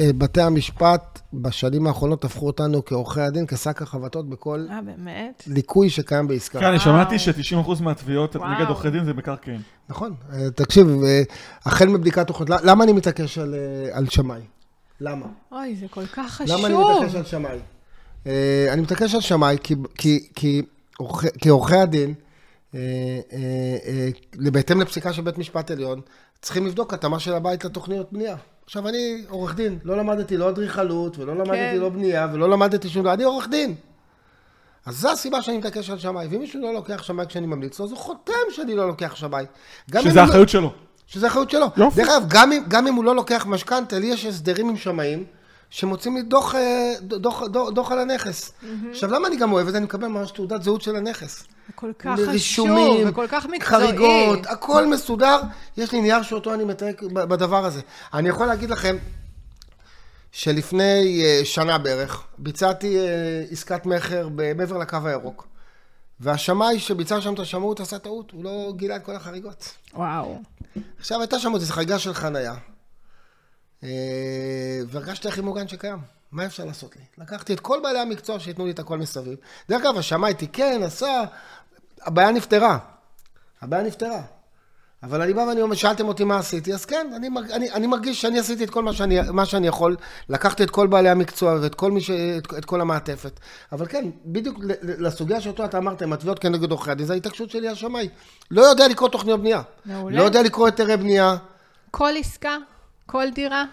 [SPEAKER 4] אה, בתי המשפט בשנים האחרונות הפכו אותנו כעורכי הדין, כשק החבטות בכל
[SPEAKER 3] אה, באמת?
[SPEAKER 4] ליקוי שקיים בעסקה.
[SPEAKER 2] כן, אני
[SPEAKER 3] וואו.
[SPEAKER 2] שמעתי ש-90% מהתביעות. נגד עורכי דין זה מקרקעין.
[SPEAKER 4] נכון. אה, תקשיב, אה, החל מבדיקת תוכניות, ל- למה אני מתעקש על, אה, על שמאי? למה?
[SPEAKER 3] אוי, זה כל כך חשוב.
[SPEAKER 4] למה אני מתעקש על שמאי? אה, אני מתעקש על שמאי כי, כי, כי, עורכי, כי עורכי הדין, אה, אה, אה, בהתאם לפסיקה של בית משפט עליון, צריכים לבדוק התאמה של הבית לתוכניות בנייה. עכשיו, אני עורך דין, לא למדתי לא אדריכלות, ולא למדתי
[SPEAKER 3] כן.
[SPEAKER 4] לא בנייה, ולא למדתי שום דבר, אני עורך דין. אז זו הסיבה שאני מתעקש על שמאי, ואם מישהו לא לוקח שמאי כשאני ממליץ לו, אז הוא חותם שאני לא לוקח שמאי. אם
[SPEAKER 2] שזה
[SPEAKER 4] הוא לא-
[SPEAKER 2] האחריות שלו.
[SPEAKER 4] שזה אחריות שלו.
[SPEAKER 2] יופי.
[SPEAKER 4] דרך אגב, גם גם אם הוא לא לוקח משכנתה, לי יש הסדרים עם שמאים, שמוצאים לי דוח, אה, דוח, דוח, דוח על הנכס. עכשיו, למה אני גם אוהב את זה? אני מקבל ממש תעודת זהות של הנכס.
[SPEAKER 3] כל כך חשוב,
[SPEAKER 4] רישומים,
[SPEAKER 3] וכל כך מקצועי.
[SPEAKER 4] חריגות, הכל מסודר. יש לי נייר שאותו אני מתייק ב- בדבר הזה. אני יכול להגיד לכם שלפני אה, שנה בערך, ביצעתי אה, עסקת מכר מעבר לקו הירוק. והשמאי שביצע שם את השמאות עשה טעות, הוא לא גילה את כל החריגות.
[SPEAKER 3] וואו.
[SPEAKER 4] עכשיו הייתה שם איזו חגיגה של חנייה, והרגשתי הכי מוגן שקיים. מה אפשר לעשות לי? לקחתי את כל בעלי המקצוע שייתנו לי את הכל מסביב. דרך אגב, השמאי תיקן, עשה, הבעיה נפתרה. הבעיה נפתרה. אבל אני בא ואני אומר, שאלתם אותי מה עשיתי, אז כן, אני, אני, אני מרגיש שאני עשיתי את כל מה שאני, מה שאני יכול, לקחתי את כל בעלי המקצוע ואת כל, ש, את, את כל המעטפת. אבל כן, בדיוק לסוגיה שאותו אתה אמרת, עם התביעות כנגד עורכי הדין, זו ההתעקשות שלי השמאי. לא יודע לקרוא תוכניות בנייה.
[SPEAKER 3] מעולה.
[SPEAKER 4] לא יודע לקרוא היתרי בנייה.
[SPEAKER 3] כל עסקה, כל דירה,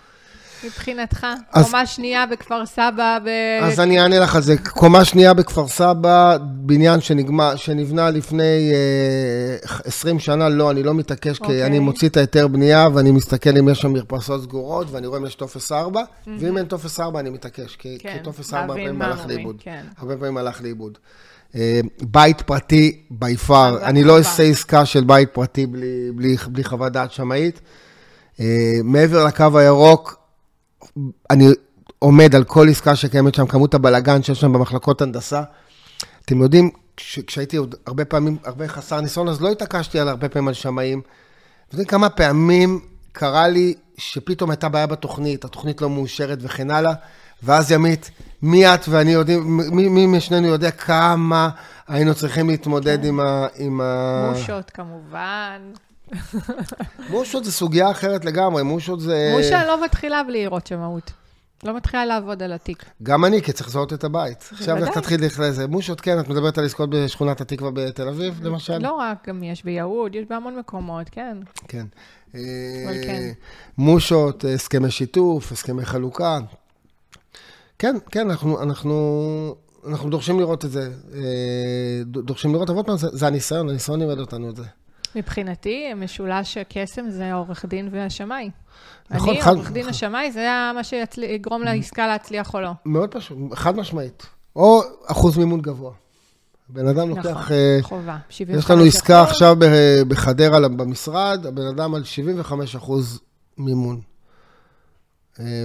[SPEAKER 3] מבחינתך,
[SPEAKER 4] אז-
[SPEAKER 3] קומה שנייה בכפר סבא, ב...
[SPEAKER 4] אז אני אענה לך על זה. קומה שנייה בכפר סבא, בניין שנגמר, שנבנה לפני אה, 20 שנה, לא, אני לא מתעקש, כי
[SPEAKER 3] אוקיי.
[SPEAKER 4] אני מוציא את ההיתר בנייה, ואני מסתכל אם יש שם מרפסות סגורות, ואני רואה אם יש טופס 4, ואם אין טופס 4 אני מתעקש, כי,
[SPEAKER 3] כן,
[SPEAKER 4] כי טופס 4 הרבה פעמים הלך לאיבוד.
[SPEAKER 3] כן.
[SPEAKER 4] הרבה פעמים הלך לאיבוד. אה, בית פרטי, by far,
[SPEAKER 3] אבל
[SPEAKER 4] אני לא. אעשה עסקה של בית פרטי בלי, בלי, בלי חוות דעת שמאית. אה, מעבר לקו הירוק, אני עומד על כל עסקה שקיימת שם, כמות הבלגן שיש שם במחלקות הנדסה. אתם יודעים, כש, כשהייתי עוד הרבה פעמים, הרבה חסר ניסיון, אז לא התעקשתי על הרבה פעמים על שמאים. אתם יודעים כמה פעמים קרה לי שפתאום הייתה בעיה בתוכנית, התוכנית לא מאושרת וכן הלאה, ואז ימית, מי את ואני יודעים, מי, מי משנינו יודע כמה היינו צריכים להתמודד עם ה... עם ה...
[SPEAKER 3] מושות כמובן.
[SPEAKER 4] מושות זה סוגיה אחרת לגמרי, מושות זה...
[SPEAKER 3] מושה לא מתחילה בלי לראות שמאות. לא מתחילה לעבוד על התיק.
[SPEAKER 4] גם אני, כי צריך לזהות את הבית. עכשיו
[SPEAKER 3] בוודאי.
[SPEAKER 4] תתחיל לכלל זה. מושות, כן, את מדברת על עסקאות בשכונת התקווה בתל אביב, למשל?
[SPEAKER 3] לא רק, גם יש ביהוד, יש בהמון מקומות, כן.
[SPEAKER 4] כן. אה,
[SPEAKER 3] כן.
[SPEAKER 4] מושות, הסכמי שיתוף, הסכמי חלוקה. כן, כן, אנחנו, אנחנו, אנחנו דורשים לראות את זה. אה, דורשים לראות, אבל עוד פעם, זה, זה הניסיון, הניסיון לימד אותנו את זה.
[SPEAKER 3] מבחינתי, משולש הקסם זה העורך דין והשמאי.
[SPEAKER 4] נכון,
[SPEAKER 3] אני,
[SPEAKER 4] חד-
[SPEAKER 3] עורך דין השמאי, זה היה מה שיגרום לעסקה להצליח או לא.
[SPEAKER 4] מאוד פשוט, חד משמעית. או אחוז מימון גבוה. בן אדם לוקח...
[SPEAKER 3] נכון,
[SPEAKER 4] אה,
[SPEAKER 3] חובה. 75
[SPEAKER 4] יש לנו עסקה
[SPEAKER 3] אחוז.
[SPEAKER 4] עכשיו בחדרה במשרד, הבן אדם על 75 אחוז מימון. אה,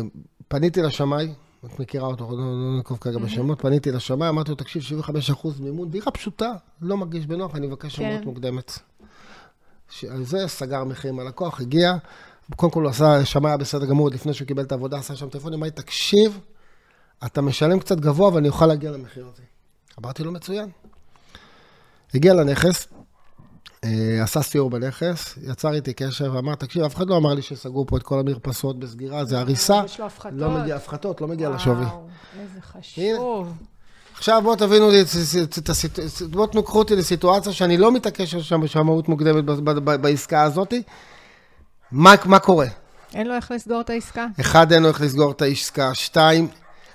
[SPEAKER 4] פניתי לשמאי, את מכירה אותו, לא לא נקוב כרגע בשמות, פניתי לשמאי, אמרתי לו, תקשיב, 75 אחוז מימון, דירה פשוטה, לא מרגיש בנוח, אני מבקש
[SPEAKER 3] כן.
[SPEAKER 4] שמות מוקדמת. על זה סגר מחיר עם הלקוח, הגיע, קודם כל הוא עשה, שמאי היה בסדר גמור, עוד לפני שהוא קיבל את העבודה, עשה שם טלפון, אמר לי, תקשיב, אתה משלם קצת גבוה, אבל אני אוכל להגיע למחיר הזה. אמרתי לו, מצוין. הגיע לנכס, אה, עשה סיור בנכס, יצר איתי קשר ואמר, תקשיב, אף אחד לא אמר לי שסגרו פה את כל המרפסות בסגירה, זה הריסה,
[SPEAKER 3] יש לו הפחתות.
[SPEAKER 4] לא מגיע הפחתות, לא מגיע לשווי.
[SPEAKER 3] וואו, איזה חשוב.
[SPEAKER 4] עכשיו בואו תבינו לי, בואו תנוקחו אותי לסיטואציה שאני לא מתעקש על שם בשמאות מוקדמת בעסקה הזאתי. מה, מה קורה?
[SPEAKER 3] אין לו איך לסגור את העסקה?
[SPEAKER 4] אחד, אין לו איך לסגור את העסקה. שתיים,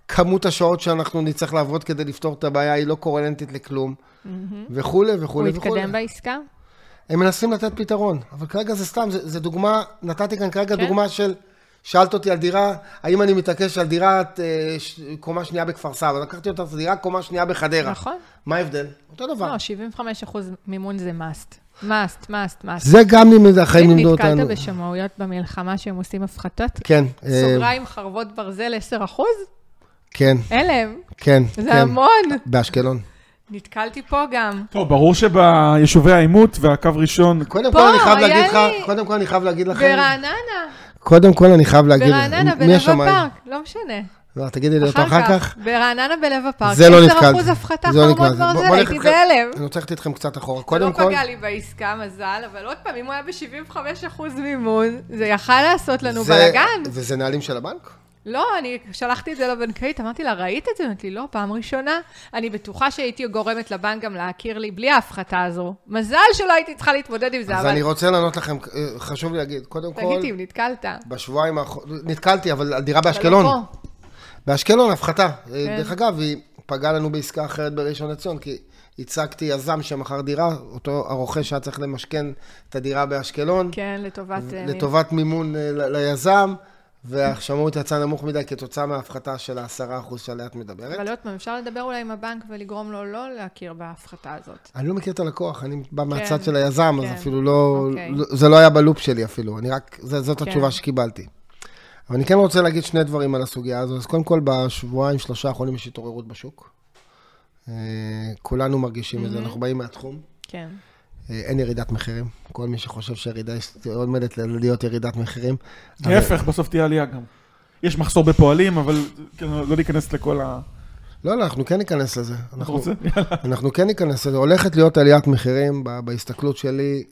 [SPEAKER 4] כמות השעות שאנחנו נצטרך לעבוד כדי לפתור את הבעיה היא לא קורלנטית לכלום. וכולי
[SPEAKER 3] הוא
[SPEAKER 4] וכולי וכולי.
[SPEAKER 3] התקדם בעסקה?
[SPEAKER 4] הם מנסים לתת פתרון, אבל כרגע זה סתם, זה, זה דוגמה, נתתי כאן כרגע
[SPEAKER 3] כן.
[SPEAKER 4] דוגמה של, שאלת אותי על דירה, האם אני מתעקש על דירת אה, ש- קומה שנייה בכפר סבא, לקחתי אותה דירה קומה שנייה בחדרה.
[SPEAKER 3] נכון.
[SPEAKER 4] מה ההבדל? אותו דבר.
[SPEAKER 3] לא, 75 אחוז מימון זה must. must, must, must.
[SPEAKER 4] זה גם לימוד החיים לימדו אותנו.
[SPEAKER 3] נתקלת בשמאויות במלחמה שהם עושים הפחתות?
[SPEAKER 4] כן, אה,
[SPEAKER 3] סוגריים חרבות ברזל 10 אחוז?
[SPEAKER 4] כן,
[SPEAKER 3] הלם.
[SPEAKER 4] כן,
[SPEAKER 3] זה
[SPEAKER 4] כן.
[SPEAKER 3] המון.
[SPEAKER 4] באשקלון.
[SPEAKER 3] נתקלתי פה גם.
[SPEAKER 2] טוב, ברור שביישובי העימות והקו ראשון,
[SPEAKER 4] קודם
[SPEAKER 3] פה,
[SPEAKER 4] כל אני חייב להגיד לך,
[SPEAKER 3] לי-
[SPEAKER 4] קודם כל אני חייב להגיד לכם,
[SPEAKER 3] ברעננה,
[SPEAKER 4] קודם כל אני חייב להגיד,
[SPEAKER 3] ברעננה,
[SPEAKER 4] מי
[SPEAKER 3] בלב
[SPEAKER 4] השמאי?
[SPEAKER 3] הפארק, לא משנה.
[SPEAKER 4] לא, תגידי לי אותו אחר כך.
[SPEAKER 3] ברעננה בלב הפארק,
[SPEAKER 4] זה לא
[SPEAKER 3] 10
[SPEAKER 4] נתקלתי.
[SPEAKER 3] אחוז הפחתה
[SPEAKER 4] זה לא
[SPEAKER 3] הייתי בהלם.
[SPEAKER 4] אני רוצה ללכת איתכם קצת אחורה.
[SPEAKER 3] זה
[SPEAKER 4] קודם
[SPEAKER 3] לא
[SPEAKER 4] כל,
[SPEAKER 3] פגע לי בעסקה, מזל, אבל עוד פעם, אם הוא היה ב-75% מימון, זה יכל לעשות לנו
[SPEAKER 4] זה-
[SPEAKER 3] בלאגן.
[SPEAKER 4] וזה נהלים של הבנק?
[SPEAKER 3] לא, אני שלחתי את זה לבנקאית, אמרתי לה, ראית את זה? אמרתי לי, לא, פעם ראשונה. אני בטוחה שהייתי גורמת לבנק גם להכיר לי בלי ההפחתה הזו. מזל שלא הייתי צריכה להתמודד עם זה,
[SPEAKER 4] אז
[SPEAKER 3] אבל...
[SPEAKER 4] אני רוצה לענות לכם, אה, חשוב לי להגיד, קודם כל,
[SPEAKER 3] תגיד לי, אם נתקלת.
[SPEAKER 4] בשבועיים האחרונים, נתקלתי, אבל על דירה
[SPEAKER 3] אבל לא
[SPEAKER 4] באשקלון. באשקלון הפחתה.
[SPEAKER 3] כן.
[SPEAKER 4] דרך אגב, היא פגעה לנו בעסקה אחרת בראשון לציון, כי הצגתי יזם שמכר דירה, אותו הרוכש היה צריך למשכן את הדירה באשקלון,
[SPEAKER 3] כן, לטובת... אה,
[SPEAKER 4] לטובת מימון אה, ל- ליזם, והשמאות יצאה נמוך מדי כתוצאה מההפחתה של ה-10% שעליה את מדברת.
[SPEAKER 3] אבל עוד פעם, אפשר לדבר אולי עם הבנק ולגרום לו לא להכיר בהפחתה הזאת.
[SPEAKER 4] אני לא מכיר את הלקוח, אני בא מהצד
[SPEAKER 3] כן,
[SPEAKER 4] של היזם,
[SPEAKER 3] כן.
[SPEAKER 4] אז אפילו לא,
[SPEAKER 3] אוקיי.
[SPEAKER 4] לא- זה לא היה בלופ שלי אפילו, אני רק, זה- זאת
[SPEAKER 3] כן.
[SPEAKER 4] התשובה שקיבלתי. אבל אני כן רוצה להגיד שני דברים על הסוגיה הזו. אז קודם כל, בשבועיים, שלושה האחרונים יש התעוררות בשוק. אה, כולנו מרגישים את זה, אנחנו באים מהתחום.
[SPEAKER 3] כן.
[SPEAKER 4] אה, אין ירידת מחירים. כל מי שחושב שירידה, יש עומדת להיות ירידת מחירים. אבל-
[SPEAKER 2] להפך, בסוף תהיה עלייה גם. יש מחסור בפועלים, אבל כן, לא להיכנס לכל ה...
[SPEAKER 4] לא, לא, אנחנו כן ניכנס לזה.
[SPEAKER 2] אתה
[SPEAKER 4] אנחנו-
[SPEAKER 2] רוצה? יאללה.
[SPEAKER 4] אנחנו כן ניכנס לזה. הולכת להיות עליית מחירים ב- בהסתכלות שלי.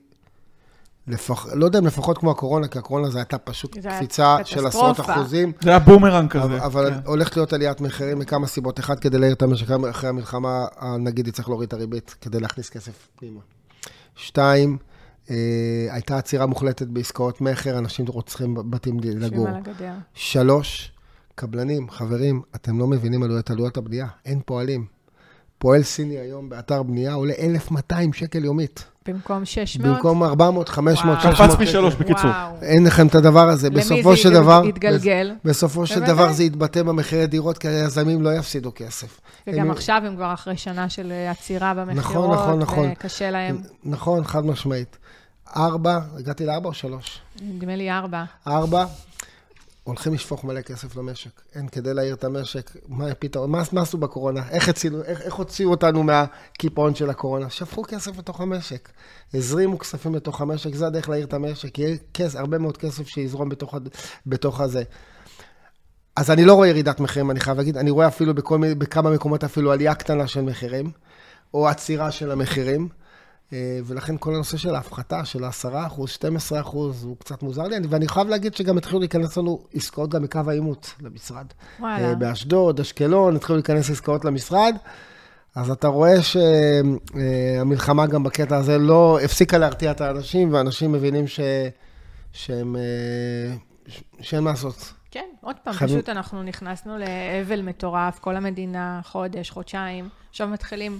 [SPEAKER 4] לפח... לא יודע אם לפחות כמו הקורונה, כי הקורונה זו הייתה פשוט
[SPEAKER 3] זה
[SPEAKER 4] קפיצה של עשרות. אחוזים.
[SPEAKER 2] זה היה בומרנג כזה.
[SPEAKER 4] אבל, אבל
[SPEAKER 2] כן.
[SPEAKER 4] הולכת להיות עליית מחירים מכמה סיבות. אחד, כדי להעיר את המשק אחרי המלחמה, הנגיד יצטרך להוריד את הריבית כדי להכניס כסף פנימה. שתיים, אה, הייתה עצירה מוחלטת בעסקאות מכר, אנשים צריכים בתים לגור. שלוש, קבלנים, חברים, אתם לא מבינים עלויות עלויות הבנייה, אין פועלים. פועל סיני היום באתר בנייה עולה 1,200 שקל יומית.
[SPEAKER 3] במקום 600?
[SPEAKER 4] במקום 400, 500,
[SPEAKER 3] וואו.
[SPEAKER 4] 600
[SPEAKER 2] קפץ פי שלוש,
[SPEAKER 4] שקל.
[SPEAKER 2] בקיצור.
[SPEAKER 3] וואו.
[SPEAKER 4] אין לכם את הדבר הזה.
[SPEAKER 3] למי
[SPEAKER 4] בסופו
[SPEAKER 3] זה
[SPEAKER 4] של דבר...
[SPEAKER 3] יתגלגל?
[SPEAKER 4] בסופו של. דבר זה יתבטא במחירי דירות, כי היזמים לא יפסידו כסף.
[SPEAKER 3] וגם
[SPEAKER 4] הם-
[SPEAKER 3] עכשיו הם כבר אחרי שנה של אה, עצירה במכירות.
[SPEAKER 4] נכון, נכון, נכון.
[SPEAKER 3] וקשה להם,
[SPEAKER 4] נכון, חד משמעית. ארבע, הגעתי לארבע או שלוש?
[SPEAKER 3] נדמה לי ארבע.
[SPEAKER 4] ארבע, הולכים לשפוך מלא כסף למשק. אין, כדי להעיר את המשק, מה הפתרון? מה, מה עשו בקורונה? איך הצילו, איך, איך הוציאו אותנו מהקיפאון של הקורונה? שפכו כסף לתוך המשק. הזרימו כספים לתוך המשק, זה הדרך להעיר את המשק. יהיה כס, הרבה מאוד כסף שיזרום בתוך, בתוך הזה. אז אני לא רואה ירידת מחירים, אני חייב להגיד, אני רואה אפילו בכל, בכמה מקומות אפילו עלייה קטנה של מחירים, או עצירה של המחירים. אה, ולכן כל הנושא של ההפחתה של 10%, 12% הוא קצת מוזר לי, ואני חייב להגיד שגם התחילו להיכנס לנו עסקאות גם מקו העימות למשרד.
[SPEAKER 3] וואלה.
[SPEAKER 4] אה, באשדוד, אשקלון, התחילו להיכנס עסקאות למשרד. אז אתה רואה שהמלחמה גם בקטע הזה לא הפסיקה להרתיע את האנשים, ואנשים מבינים ש... שהם... אה, שאין מה לעשות.
[SPEAKER 3] כן, עוד פעם,
[SPEAKER 4] חייבים-
[SPEAKER 3] פשוט אנחנו נכנסנו לאבל מטורף, כל המדינה, חודש, חודשיים, עכשיו מתחילים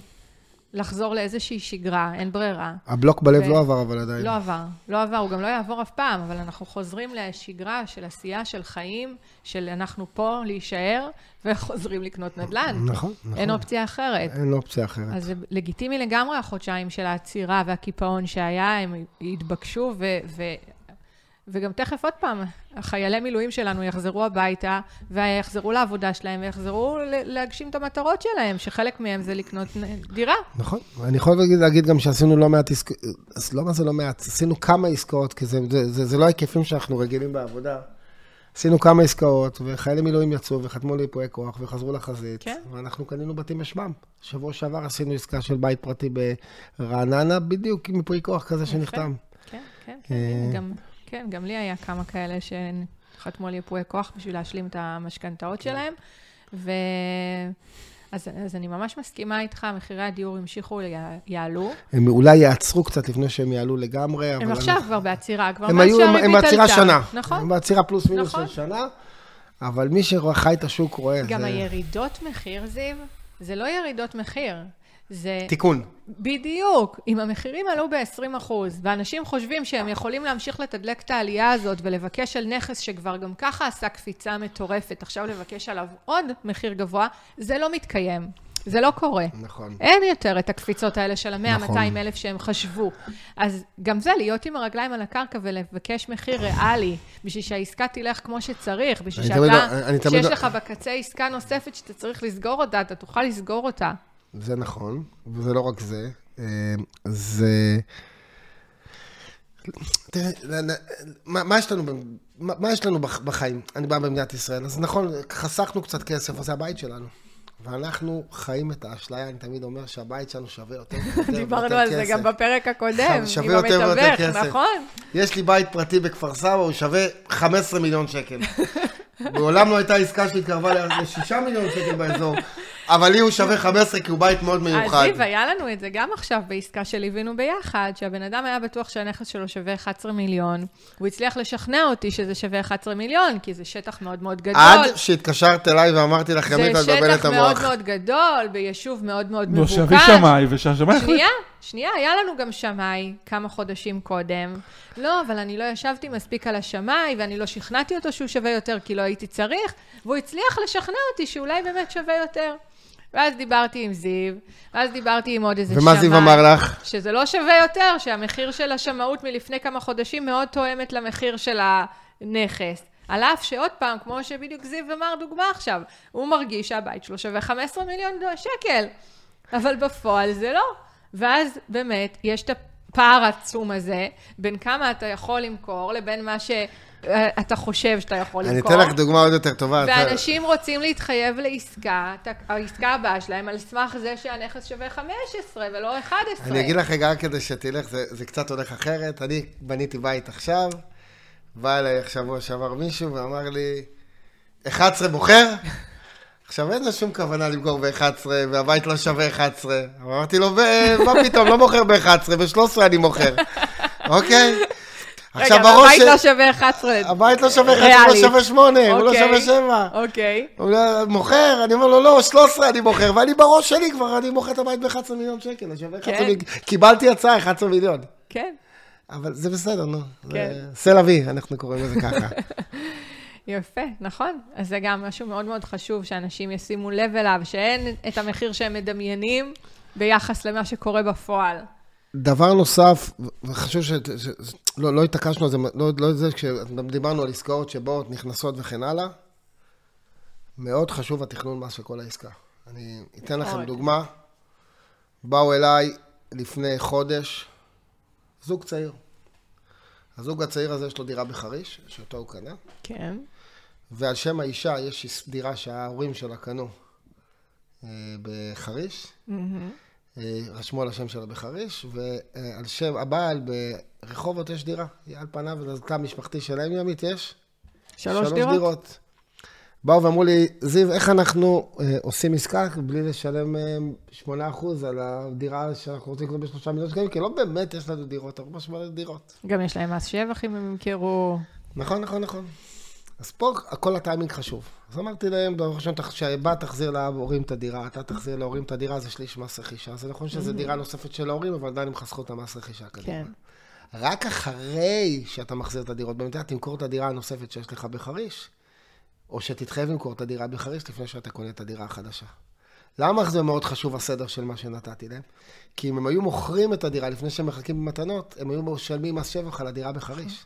[SPEAKER 3] לחזור לאיזושהי שגרה, אין ברירה.
[SPEAKER 4] הבלוק בלב
[SPEAKER 3] ו-
[SPEAKER 4] לא עבר, אבל עדיין.
[SPEAKER 3] לא עבר, לא עבר, הוא גם לא יעבור אף פעם, אבל אנחנו חוזרים לשגרה של עשייה, של חיים, של אנחנו פה להישאר, וחוזרים לקנות נדל"ן.
[SPEAKER 4] נכון, נכון.
[SPEAKER 3] אין אופציה אחרת.
[SPEAKER 4] אין אופציה אחרת.
[SPEAKER 3] אז זה לגיטימי לגמרי החודשיים של העצירה והקיפאון שהיה, הם התבקשו, ו- ו- וגם תכף עוד פעם, החיילי מילואים שלנו יחזרו הביתה, ויחזרו לעבודה שלהם, ויחזרו להגשים את המטרות שלהם, שחלק מהם זה לקנות דירה.
[SPEAKER 4] נכון. אני יכול להגיד, גם שעשינו לא מעט עסקאות, לא מה זה לא מעט, עשינו כמה עסקאות, כי זה, זה, זה, זה לא ההיקפים שאנחנו רגילים בעבודה. עשינו כמה עסקאות, וחיילי מילואים יצאו וחתמו ליפויי כוח וחזרו לחזית.
[SPEAKER 3] כן.
[SPEAKER 4] ואנחנו קנינו בתים בשמם. שבוע שעבר עשינו עסקה של בית פרטי ברעננה, בדיוק עם ייפוי כוח כזה שנחתם.
[SPEAKER 3] כן, כן, כן,
[SPEAKER 4] אה.
[SPEAKER 3] גם, כן, גם לי היה כמה כאלה שחתמו על ייפויי כוח בשביל להשלים את המשכנתאות שלהם, ו... אז, אז אני ממש מסכימה איתך, מחירי הדיור המשיכו, יע- יעלו.
[SPEAKER 4] הם אולי יעצרו קצת לפני שהם יעלו לגמרי, אבל...
[SPEAKER 3] הם עכשיו כבר בעצירה, כבר
[SPEAKER 4] הם
[SPEAKER 3] מאז
[SPEAKER 4] היו, הם- הם
[SPEAKER 3] שהריבית
[SPEAKER 4] בעצירה
[SPEAKER 3] עלתה.
[SPEAKER 4] שנה.
[SPEAKER 3] נכון.
[SPEAKER 4] הם בעצירה פלוס מינוס
[SPEAKER 3] נכון.
[SPEAKER 4] של שנה, אבל מי שחי את השוק רואה.
[SPEAKER 3] גם
[SPEAKER 4] זה-
[SPEAKER 3] הירידות מחיר, זיו, זה לא ירידות מחיר. זה...
[SPEAKER 4] תיקון.
[SPEAKER 3] בדיוק. אם המחירים עלו ב-20%, ואנשים חושבים שהם יכולים להמשיך לתדלק את העלייה הזאת ולבקש על נכס שכבר גם ככה עשה קפיצה מטורפת, עכשיו לבקש עליו עוד מחיר גבוה, זה לא מתקיים. זה לא קורה.
[SPEAKER 4] נכון.
[SPEAKER 3] אין יותר את הקפיצות האלה של ה-100-200
[SPEAKER 4] נכון.
[SPEAKER 3] אלף שהם חשבו. אז גם זה, להיות עם הרגליים על הקרקע ולבקש מחיר ריאלי, בשביל שהעסקה תלך כמו שצריך, בשביל
[SPEAKER 4] תמיד-
[SPEAKER 3] שאתה,
[SPEAKER 4] תמיד-
[SPEAKER 3] שיש לך בקצה עסקה נוספת שאתה צריך לסגור אותה, אתה תוכל לסגור אותה.
[SPEAKER 4] זה נכון, וזה לא רק זה. אה, זה... תראה, מה, מה יש לנו, ב- מה, מה יש לנו בח- בחיים? אני בא במדינת ישראל, אז נכון, חסכנו קצת כסף, אבל זה הבית שלנו. ואנחנו חיים את האשליה, אני תמיד אומר שהבית שלנו שווה יותר ויותר
[SPEAKER 3] דיברנו
[SPEAKER 4] ויותר
[SPEAKER 3] על זה
[SPEAKER 4] כסף.
[SPEAKER 3] גם בפרק הקודם,
[SPEAKER 4] שווה יותר ויותר כסף.
[SPEAKER 3] נכון?
[SPEAKER 4] יש לי בית פרטי בכפר סבא, הוא שווה 15 מיליון שקל. מעולם לא הייתה עסקה שהתקרבה ל-6 מיליון שקל באזור, אבל לי הוא שווה 15 כי הוא בית מאוד
[SPEAKER 3] אז
[SPEAKER 4] מיוחד.
[SPEAKER 3] זיו, היה לנו את זה גם עכשיו בעסקה שליווינו ביחד, שהבן אדם היה בטוח שהנכס שלו שווה 11 מיליון, הוא הצליח לשכנע אותי שזה שווה 11 מיליון, כי זה שטח מאוד מאוד גדול.
[SPEAKER 4] עד שהתקשרת אליי ואמרתי לך, ימית, את
[SPEAKER 3] זה
[SPEAKER 4] מבלבלת את
[SPEAKER 3] שטח מאוד
[SPEAKER 4] המוח.
[SPEAKER 3] מאוד גדול, ביישוב מאוד מאוד
[SPEAKER 2] לא,
[SPEAKER 3] מבוקש.
[SPEAKER 2] שיביא שמאי, ושהשמאי יחליט.
[SPEAKER 3] שנייה, שנייה, היה לנו גם שמאי כמה חודשים קודם. לא, אבל אני לא ישבתי מספיק על השמאי, ואני לא שכנעתי אותו שהוא שווה יותר כי לא הייתי צריך, והוא הצליח לשכנע אותי שאולי באמת שווה יותר. ואז דיברתי עם זיו, ואז דיברתי עם עוד איזה שמאי.
[SPEAKER 4] ומה זיו אמר לך?
[SPEAKER 3] שזה לא שווה יותר, שהמחיר של השמאות מלפני כמה חודשים מאוד תואמת למחיר של הנכס. על אף שעוד פעם, כמו שבדיוק זיו אמר דוגמה עכשיו, הוא מרגיש שהבית שלו שווה 15 מיליון שקל, אבל בפועל זה לא. ואז באמת, יש את הפער העצום הזה בין כמה אתה יכול למכור לבין מה שאתה חושב שאתה יכול
[SPEAKER 4] אני
[SPEAKER 3] למכור.
[SPEAKER 4] אתן לך דוגמה עוד יותר טובה.
[SPEAKER 3] ואנשים רוצים להתחייב לעסקה, העסקה הבאה שלהם, על סמך זה שהנכס שווה 15 ולא 11.
[SPEAKER 4] אני אגיד לך רגע, כדי שתלך, זה, זה קצת הולך אחרת. אני בניתי בית עכשיו, בא אליי שבוע שעבר מישהו ואמר לי, 11 מוכר? עכשיו, אין לו שום כוונה למכור ב-11, והבית לא שווה 11. אמרתי לו, "ו- מה פתאום, לא מוכר ב-11, ב-13 אני מוכר, אוקיי?
[SPEAKER 3] רגע,
[SPEAKER 4] עכשיו,
[SPEAKER 3] אבל
[SPEAKER 4] בראש
[SPEAKER 3] הבית לא שווה 11.
[SPEAKER 4] הבית לא שווה 11, הוא לא. שווה 8, הוא לא
[SPEAKER 3] אוקיי.
[SPEAKER 4] שווה 7.
[SPEAKER 3] אוקיי.
[SPEAKER 4] הוא אומר, מוכר? אני אומר לו, לא, 13 אני מוכר, ואני בראש שלי כבר, אני מוכר את הבית ב-11 מיליון שקל, אני שווה 11
[SPEAKER 3] כן.
[SPEAKER 4] מיליון, קיבלתי הצעה, 11 מיליון.
[SPEAKER 3] כן.
[SPEAKER 4] אבל זה בסדר, נו.
[SPEAKER 3] כן.
[SPEAKER 4] סל אבי, אנחנו קוראים לזה ככה.
[SPEAKER 3] יפה, נכון. אז זה גם משהו מאוד מאוד חשוב, שאנשים ישימו לב אליו, שאין את המחיר שהם מדמיינים ביחס למה שקורה בפועל.
[SPEAKER 4] דבר נוסף, וחשוב ש... ש... לא, לא התעקשנו על זה, לא, לא זה, כשדיברנו על עסקאות שבאות, נכנסות וכן הלאה, מאוד חשוב התכנון מס של כל העסקה. אני אתן לכם. דוגמה. באו אליי לפני חודש, זוג צעיר. הזוג הצעיר הזה יש לו דירה בחריש, שאותו הוא קנה,
[SPEAKER 3] כן.
[SPEAKER 4] ועל שם האישה יש דירה שההורים שלה קנו אה, בחריש. אה, רשמו על השם שלה בחריש, ועל שם הבעל ברחובות יש דירה. היא על פניו, זה תא משפחתי שלהם, ימית, יש?
[SPEAKER 3] שלוש דירות?
[SPEAKER 4] דירות. באו ואמרו לי, זיו, איך אנחנו אה, עושים עסקה בלי לשלם אה, 8% על הדירה שאנחנו רוצים לקנות בשלושה מיליון שקלים? כי לא באמת יש לנו דירות, אנחנו ממש מלא דירות.
[SPEAKER 3] גם יש להם מס שבח אם הם ימכרו.
[SPEAKER 4] נכון, נכון, נכון. אז פה כל הטיימינג חשוב. אז אמרתי להם, ראשון, תח- שהבת תחזיר להורים את הדירה, אתה תחזיר להורים את הדירה, זה שליש מס רכישה. זה נכון שזו דירה נוספת של ההורים, אבל עדיין הם חסכו את המס רכישה קדימה.
[SPEAKER 3] כן.
[SPEAKER 4] רק אחרי שאתה מחזיר את הדירות, באמת תמכור את הדירה הנוספת שיש לך בחריש, או שתתחייב למכור את הדירה בחריש לפני שאתה קונה את הדירה החדשה. למה זה מאוד חשוב הסדר של מה שנתתי להם? כי אם הם היו מוכרים את הדירה לפני שהם מחלקים במתנות, הם היו משלמים מס שבח על הדירה בחריש.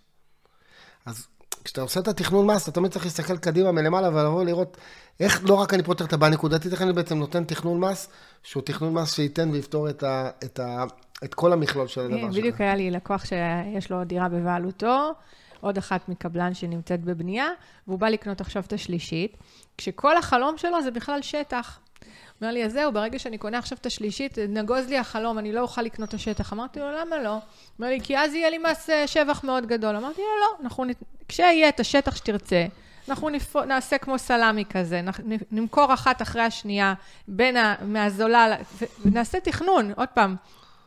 [SPEAKER 4] אז כשאתה עושה את התכנון מס, אתה תמיד צריך להסתכל קדימה מלמעלה ולבוא לראות איך לא רק אני פותר את הבעיה נקודתית, איך אני בעצם נותן תכנון מס, שהוא תכנון מס שייתן ויפתור את, ה, את, ה, את כל המכלול של הדבר שלך.
[SPEAKER 3] בדיוק היה לי לקוח שיש לו דירה בבעלותו, עוד אחת מקבלן שנמצאת בבנייה, והוא בא לקנות עכשיו את השלישית, כשכל החלום שלו זה בכלל שטח. אומר לי, אז זהו, ברגע שאני קונה עכשיו את השלישית, נגוז לי החלום, אני לא אוכל לקנות את השטח. אמרתי לו, למה לא? אומר לי, כי אז יהיה לי מס אה, שבח מאוד גדול. אמרתי לו, לא, אנחנו, נת- כשיהיה את השטח שתרצה, אנחנו נפ... נעשה כמו סלמי כזה, נ... נמכור אחת אחרי השנייה, בין ה... מהזולה, ו- ונעשה תכנון. עוד פעם,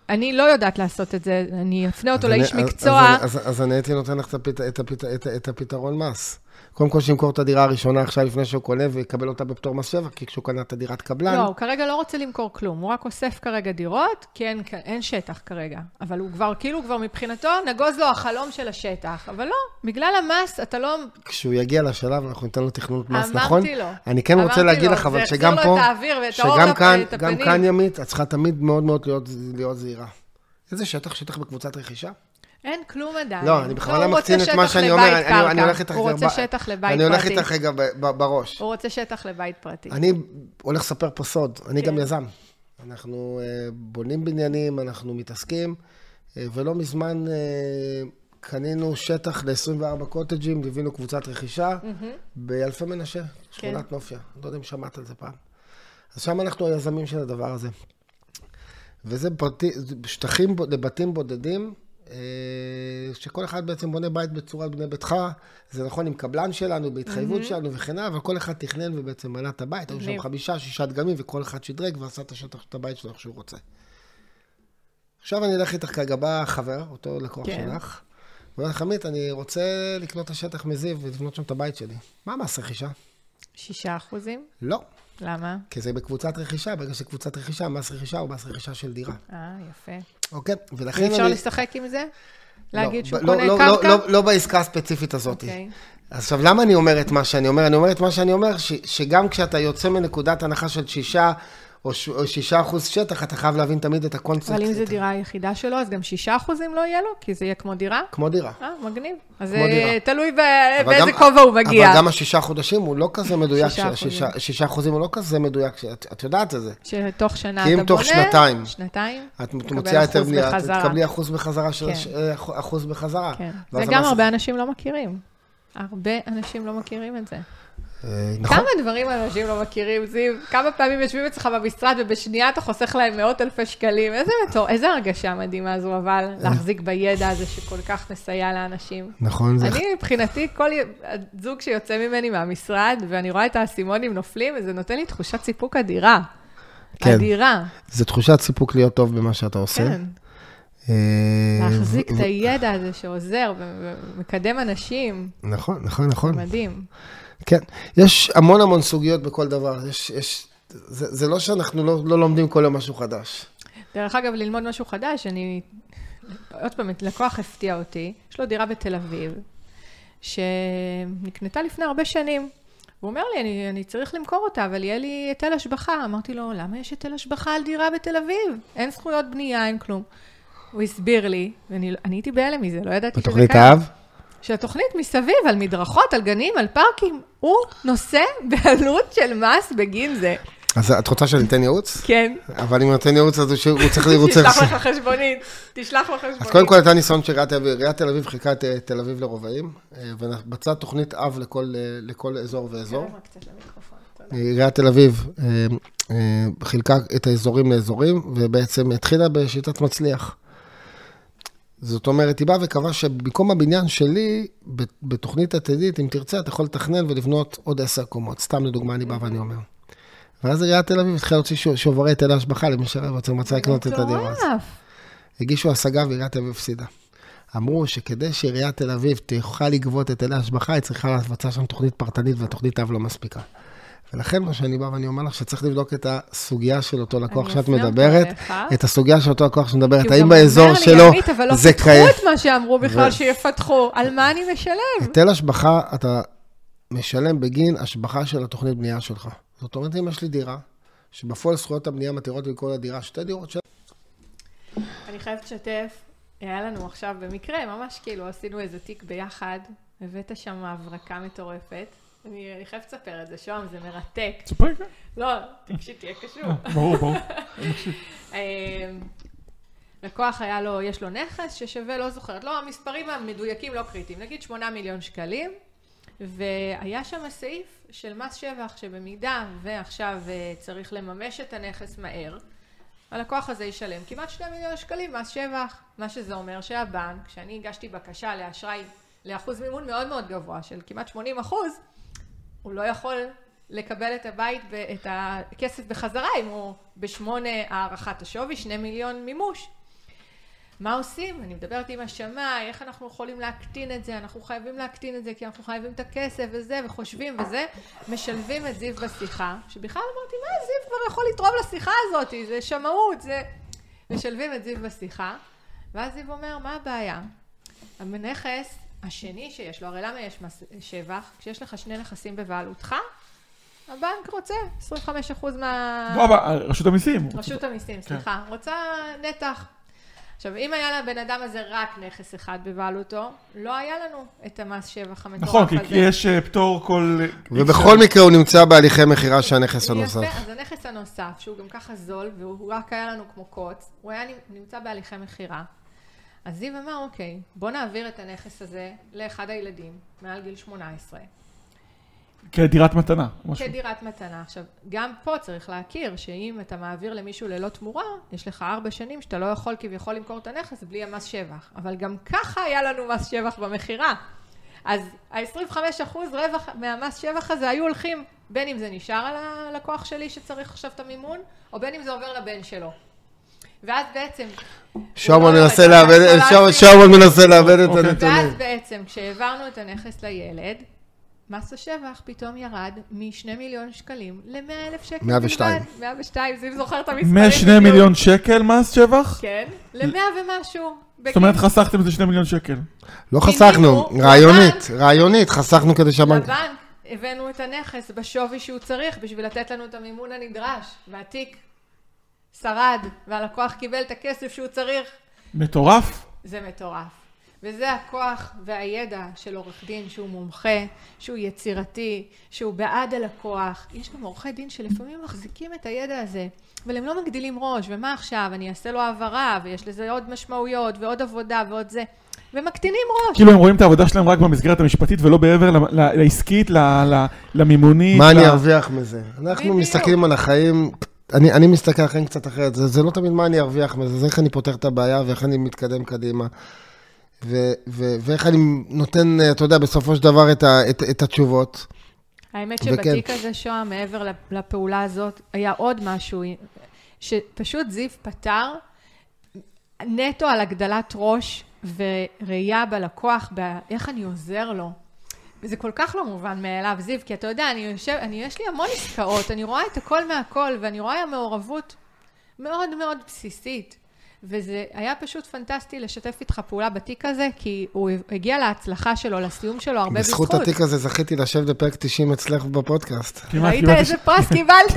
[SPEAKER 3] אני לא יודעת לעשות את זה, אני אפנה אותו
[SPEAKER 4] אז
[SPEAKER 3] לאיש מקצוע.
[SPEAKER 4] אז, אז, אז אני הייתי נותן לך את, הפת, את, הפת, את, את הפתרון מס. קודם כל שימכור את הדירה הראשונה עכשיו לפני שהוא קונה ויקבל אותה בפטור מס שבע, כי כשהוא קנה את הדירת קבלן,
[SPEAKER 3] לא, הוא כרגע לא רוצה למכור כלום, הוא רק אוסף כרגע דירות, כי אין, אין שטח כרגע. אבל הוא כבר, כאילו, כבר מבחינתו, נגוז לו החלום של השטח. אבל לא, בגלל המס, אתה לא...
[SPEAKER 4] כשהוא יגיע לשלב, אנחנו ניתן לו תכנון מס,
[SPEAKER 3] אמרתי
[SPEAKER 4] נכון?
[SPEAKER 3] לו.
[SPEAKER 4] אני כן רוצה
[SPEAKER 3] אמרתי
[SPEAKER 4] להגיד
[SPEAKER 3] לו,
[SPEAKER 4] לך, אבל שגם
[SPEAKER 3] לו
[SPEAKER 4] פה, שגם כאן, גם. כאן ימית, את צריכה תמיד מאוד מאוד להיות, להיות זהירה. איזה שטח? שטח בקבוצת רכישה?
[SPEAKER 3] אין כלום עדיין.
[SPEAKER 4] לא, אני בכוונה
[SPEAKER 3] הוא רוצה
[SPEAKER 4] מקצין את מה שאני אומר, אני-
[SPEAKER 3] קרקע.
[SPEAKER 4] אני הולך איתך
[SPEAKER 3] הוא
[SPEAKER 4] רגע
[SPEAKER 3] רוצה
[SPEAKER 4] ב-
[SPEAKER 3] שטח לבית
[SPEAKER 4] אני הולך
[SPEAKER 3] פרטי.
[SPEAKER 4] איתך רגע בראש.
[SPEAKER 3] הוא רוצה שטח לבית פרטי.
[SPEAKER 4] אני הולך לספר פה סוד, אני גם
[SPEAKER 3] כן.
[SPEAKER 4] יזם. אנחנו אה, בונים בניינים, אנחנו מתעסקים, אה, ולא מזמן אה, קנינו שטח ל-24 קוטג'ים, ליווינו קבוצת רכישה באלפי מנשה, שכונת נופיה. לא יודע אם שמעת על זה פעם. אז שם אנחנו היזמים של הדבר הזה. וזה פרטי, זה שטחים לבתים בודדים, שכל אחד בעצם בונה בית בצורת בני ביתך. זה נכון עם קבלן שלנו, בהתחייבות שלנו וכן הלאה, אבל כל אחד תכנן ובעצם בנה את הבית. היו שם. חמישה, שישה דגמים, וכל אחד שדרג ועשה את השטח, את הבית שלו איך שהוא רוצה. עכשיו אני אלך איתך כרגע, בא חבר, אותו לקוח
[SPEAKER 3] כן.
[SPEAKER 4] שלך, ואומר לך, עמית, אני רוצה לקנות את השטח מזיו ולבנות שם את הבית שלי. מה מס רכישה?
[SPEAKER 3] שישה אחוזים?
[SPEAKER 4] לא,
[SPEAKER 3] למה?
[SPEAKER 4] כי זה בקבוצת רכישה, ברגע שקבוצת רכישה, מס רכישה הוא מס רכישה של דירה.
[SPEAKER 3] אה, יפה.
[SPEAKER 4] אוקיי? ולכן
[SPEAKER 3] אי אפשר
[SPEAKER 4] אני...
[SPEAKER 3] לשחק עם זה?
[SPEAKER 4] לא,
[SPEAKER 3] להגיד שהוא
[SPEAKER 4] ב-
[SPEAKER 3] קונה
[SPEAKER 4] לא, לא,
[SPEAKER 3] קרקע?
[SPEAKER 4] לא, לא, לא בעסקה הספציפית הזאת.
[SPEAKER 3] אוקיי.
[SPEAKER 4] עכשיו, למה אני אומר את מה שאני אומר? אני אומר את מה שאני אומר, ש, שגם כשאתה יוצא מנקודת הנחה של שישה או, ש, או שישה אחוז שטח, אתה חייב להבין תמיד את הקונספט.
[SPEAKER 3] אבל אם זו דירה היחידה שלו, אז גם שישה אחוזים לא יהיה לו? כי זה יהיה כמו דירה?
[SPEAKER 4] כמו דירה.
[SPEAKER 3] אה, מגניב. אז אה,
[SPEAKER 4] דירה.
[SPEAKER 3] תלוי ב- באיזה
[SPEAKER 4] גם-
[SPEAKER 3] כובע הוא מגיע.
[SPEAKER 4] אבל גם השישה חודשים הוא לא כזה מדויק.
[SPEAKER 3] שישה
[SPEAKER 4] שישה-
[SPEAKER 3] אחוזים.
[SPEAKER 4] שישה אחוזים הוא לא כזה מדויק, שאת, את יודעת את זה.
[SPEAKER 3] שתוך שנה
[SPEAKER 4] כי
[SPEAKER 3] אתה
[SPEAKER 4] אם תוך
[SPEAKER 3] בונה...
[SPEAKER 4] שנתיים.
[SPEAKER 3] שנתיים?
[SPEAKER 4] את מוציאה היתר בנייה, את. תקבלי אחוז בחזרה של
[SPEAKER 3] כן.
[SPEAKER 4] אה, אח- אחוז בחזרה.
[SPEAKER 3] כן. זה גם הרבה אנשים לא מכירים. הרבה אנשים לא מכירים את זה.
[SPEAKER 4] אה, נכון.
[SPEAKER 3] כמה דברים אנשים לא מכירים, זיו? כמה פעמים יושבים אצלך במשרד ובשנייה אתה חוסך להם מאות אלפי שקלים? איזה מטור, איזה הרגשה מדהימה זו, אבל להחזיק בידע הזה שכל כך מסייע לאנשים.
[SPEAKER 4] נכון, זה...
[SPEAKER 3] אני, מבחינתי, כל זוג שיוצא ממני מהמשרד, ואני רואה את האסימונים נופלים, זה נותן לי תחושת סיפוק אדירה.
[SPEAKER 4] כן.
[SPEAKER 3] אדירה,
[SPEAKER 4] זה תחושת סיפוק להיות טוב במה שאתה עושה.
[SPEAKER 3] כן.
[SPEAKER 4] אה,
[SPEAKER 3] להחזיק את הידע הזה שעוזר ומקדם אנשים,
[SPEAKER 4] נכון, נכון, נכון.
[SPEAKER 3] מדהים.
[SPEAKER 4] כן, יש המון המון סוגיות בכל דבר. יש, יש, זה, זה לא שאנחנו לא, לא לומדים כל יום משהו חדש.
[SPEAKER 3] דרך אגב, ללמוד משהו חדש, אני... עוד פעם, לקוח הפתיע אותי, יש לו דירה בתל אביב, שנקנתה לפני הרבה שנים. הוא אומר לי, אני, אני צריך למכור אותה, אבל יהיה לי היטל השבחה. אמרתי לו, למה יש היטל השבחה על דירה בתל אביב? אין זכויות בנייה, אין כלום. הוא הסביר לי, ואני אני הייתי בהלם מזה, לא ידעתי שזה
[SPEAKER 4] בתוכנית
[SPEAKER 3] קיים.
[SPEAKER 4] האב?
[SPEAKER 3] שהתוכנית מסביב, על מדרכות, על גנים, על פארקים, הוא נושא בעלות של מס בגין זה.
[SPEAKER 4] אז את רוצה שאני אתן ייעוץ?
[SPEAKER 3] כן.
[SPEAKER 4] אבל אם הוא נותן ייעוץ, אז הוא צריך לראות...
[SPEAKER 3] תשלח לך חשבונית, תשלח לו חשבונית.
[SPEAKER 4] אז קודם כל הייתה ניסיון של עיריית תל אביב. עיריית תל אביב חילקה את אה, תל אביב לרובעים, אה, ובצעה תוכנית אב לכל, אה, אזור ואזור.
[SPEAKER 3] תודה.
[SPEAKER 4] עיריית תל אביב חילקה את האזורים לאזורים, ובעצם התחילה בשיטת מצליח. זאת אומרת, היא באה וקבעה שבמקום הבניין שלי, בתוכנית עתידית, אם תרצה, אתה יכול לתכנן ולבנות עוד עשר קומות. סתם לדוגמה, אני בא ואני אומר. ואז עיריית תל אביב התחילה להוציא שו- שוברי היטל השבחה למי שרוצה מצא לקנות את הדירה הזאת. הגישו השגה ועיריית תל אביב הפסידה. אמרו שכדי שעיריית תל אביב תוכל לגבות היטלי השבחה, היא צריכה לבצע שם תוכנית פרטנית, והתוכנית אב לא מספיקה. ולכן מה שאני בא ואני אומר לך, שצריך לבדוק את הסוגיה של אותו לקוח שאת מדברת. את הסוגיה של אותו לקוח שמדברת,
[SPEAKER 3] כי הוא
[SPEAKER 4] האם באזור
[SPEAKER 3] לי,
[SPEAKER 4] שלו
[SPEAKER 3] עמית, אבל לא
[SPEAKER 4] זה קיים.
[SPEAKER 3] את מה שאמרו בכלל
[SPEAKER 4] ו-
[SPEAKER 3] שיפתחו, על מה אני משלם?
[SPEAKER 4] היטל השבחה, אתה משלם בגין השבחה של התוכנית בנייה שלך. זאת אומרת, אם יש לי דירה, שבפועל זכויות הבנייה מתירות לקרוא לדירה שתי דירות של...
[SPEAKER 3] אני חייבת לשתף, היה לנו עכשיו במקרה, ממש כאילו עשינו איזה תיק ביחד, הבאת שם הברקה מטורפת. אני אני חייבת לספר את זה, שוהם, זה מרתק.
[SPEAKER 2] ספרי, כן.
[SPEAKER 3] לא, תקשיב, תהיה קשור.
[SPEAKER 2] ברור, ברור.
[SPEAKER 3] אה, לקוח היה לו, יש לו נכס ששווה, לא זוכרת, לא, המספרים המדויקים לא קריטיים, נגיד 8 מיליון שקלים, והיה שם סעיף של מס שבח, שבמידה ועכשיו אה, צריך לממש את הנכס מהר, הלקוח הזה ישלם כמעט 2 מיליון שקלים מס שבח, מה שזה אומר שהבנק, כשאני הגשתי בקשה לאשראי לאחוז מימון מאוד מאוד גבוה של כמעט 80 אחוז, הוא לא יכול לקבל את הבית, את הכסף בחזרה, אם הוא בשמונה הערכת השווי, שני מיליון מימוש. מה עושים? אני מדברת עם השמאי, איך אנחנו יכולים להקטין את זה, אנחנו חייבים להקטין את זה כי אנחנו חייבים את הכסף וזה, וחושבים וזה, משלבים את זיו בשיחה, שבכלל אמרתי, מה זיו כבר יכול לתרום לשיחה הזאת, זה שמאות, זה... משלבים את זיו בשיחה, ואז זיו אומר, מה הבעיה? הנכס השני שיש לו, הרי למה יש מס שבח? כשיש לך שני נכסים בבעלותך, הבנק רוצה 25% מה...
[SPEAKER 2] לא, אבל רשות המיסים.
[SPEAKER 3] רשות המיסים, סליחה. רוצה נתח. עכשיו, אם היה לבן אדם הזה רק נכס אחד בבעלותו, לא היה לנו את המס שבח המטורף
[SPEAKER 2] נכון,
[SPEAKER 3] הזה.
[SPEAKER 2] כי כי יש אה, פטור כל...
[SPEAKER 4] ובכל מקרה הוא נמצא בהליכי מכירה של הנכס הנוסף.
[SPEAKER 3] יפה, אז הנכס הנוסף, שהוא גם ככה זול, והוא רק היה לנו כמו קוץ, הוא היה נמצא בהליכי מכירה. אז זיו אמר, אוקיי, בוא נעביר את הנכס הזה לאחד הילדים, מעל גיל 18.
[SPEAKER 2] כדירת מתנה. משהו.
[SPEAKER 3] כדירת מתנה. עכשיו, גם פה צריך להכיר שאם אתה מעביר למישהו ללא תמורה, יש לך ארבע שנים שאתה לא יכול כביכול למכור את הנכס בלי המס שבח. אבל גם ככה היה לנו מס שבח במכירה. אז ה-25% רווח מהמס שבח הזה היו הולכים, בין אם זה נשאר על הלקוח שלי שצריך עכשיו את המימון, או בין אם זה עובר לבן שלו. ואז בעצם... הוא לא
[SPEAKER 4] מנסה לאבד, מנסה לאבד את
[SPEAKER 2] אוקיי.
[SPEAKER 4] הנתונים.
[SPEAKER 3] ואז בעצם, כשהעברנו את הנכס לילד, מס השבח פתאום ירד מ-2 מיליון שקלים ל-100 אלף שקל.
[SPEAKER 4] 102.
[SPEAKER 3] בלבד. 102, זיו זוכר את המספרים.
[SPEAKER 2] מ-2
[SPEAKER 3] בדיוק.
[SPEAKER 2] מיליון שקל מס שבח?
[SPEAKER 3] כן, ל-100 ומשהו.
[SPEAKER 2] זאת אומרת, חסכתם את זה 2 מיליון שקל.
[SPEAKER 4] לא חסכנו. רעיונית, רעיונית, חסכנו כדי שהבנק...
[SPEAKER 3] לבנק הבאנו את הנכס בשווי שהוא צריך בשביל לתת לנו את המימון הנדרש, והתיק שרד, והלקוח קיבל את הכסף שהוא צריך.
[SPEAKER 2] מטורף.
[SPEAKER 3] זה מטורף. וזה הכוח והידע של עורך דין שהוא מומחה, שהוא יצירתי, שהוא בעד הלקוח. יש גם עורכי דין שלפעמים מחזיקים את הידע הזה, אבל הם לא מגדילים ראש, ומה עכשיו, אני אעשה לו העברה, ויש לזה עוד משמעויות, ועוד עבודה, ועוד זה, ומקטינים ראש.
[SPEAKER 2] כאילו הם רואים את העבודה שלהם רק במסגרת המשפטית ולא מעבר ל- לעסקית, למימונית.
[SPEAKER 4] מה אני ארוויח מזה? אנחנו. מסתכלים על החיים, אני, אני מסתכל החיים קצת אחרת, זה, זה לא תמיד מה אני ארוויח מזה, זה איך אני פותר את הבעיה ואיך אני מתקדם קדימה. ו, ו, ואיך אני נותן, אתה יודע, בסופו של דבר את, ה, את, את התשובות.
[SPEAKER 3] האמת
[SPEAKER 4] וכן.
[SPEAKER 3] שבתיק הזה, שוהם, מעבר לפעולה הזאת, היה עוד משהו, שפשוט זיו פתר נטו על הגדלת ראש וראייה בלקוח, באיך אני עוזר לו. וזה כל כך לא מובן מאליו, זיו, כי אתה יודע, אני יושב, אני, יש לי המון עסקאות, אני רואה את הכל מהכל, ואני רואה מעורבות מאוד מאוד בסיסית. וזה היה פשוט פנטסטי לשתף איתך פעולה בתיק הזה, כי הוא הגיע להצלחה שלו, לסיום שלו, הרבה בזכות.
[SPEAKER 4] בזכות התיק הזה זכיתי לשבת בפרק 90 אצלך בפודקאסט.
[SPEAKER 3] ראית איזה פרס קיבלת?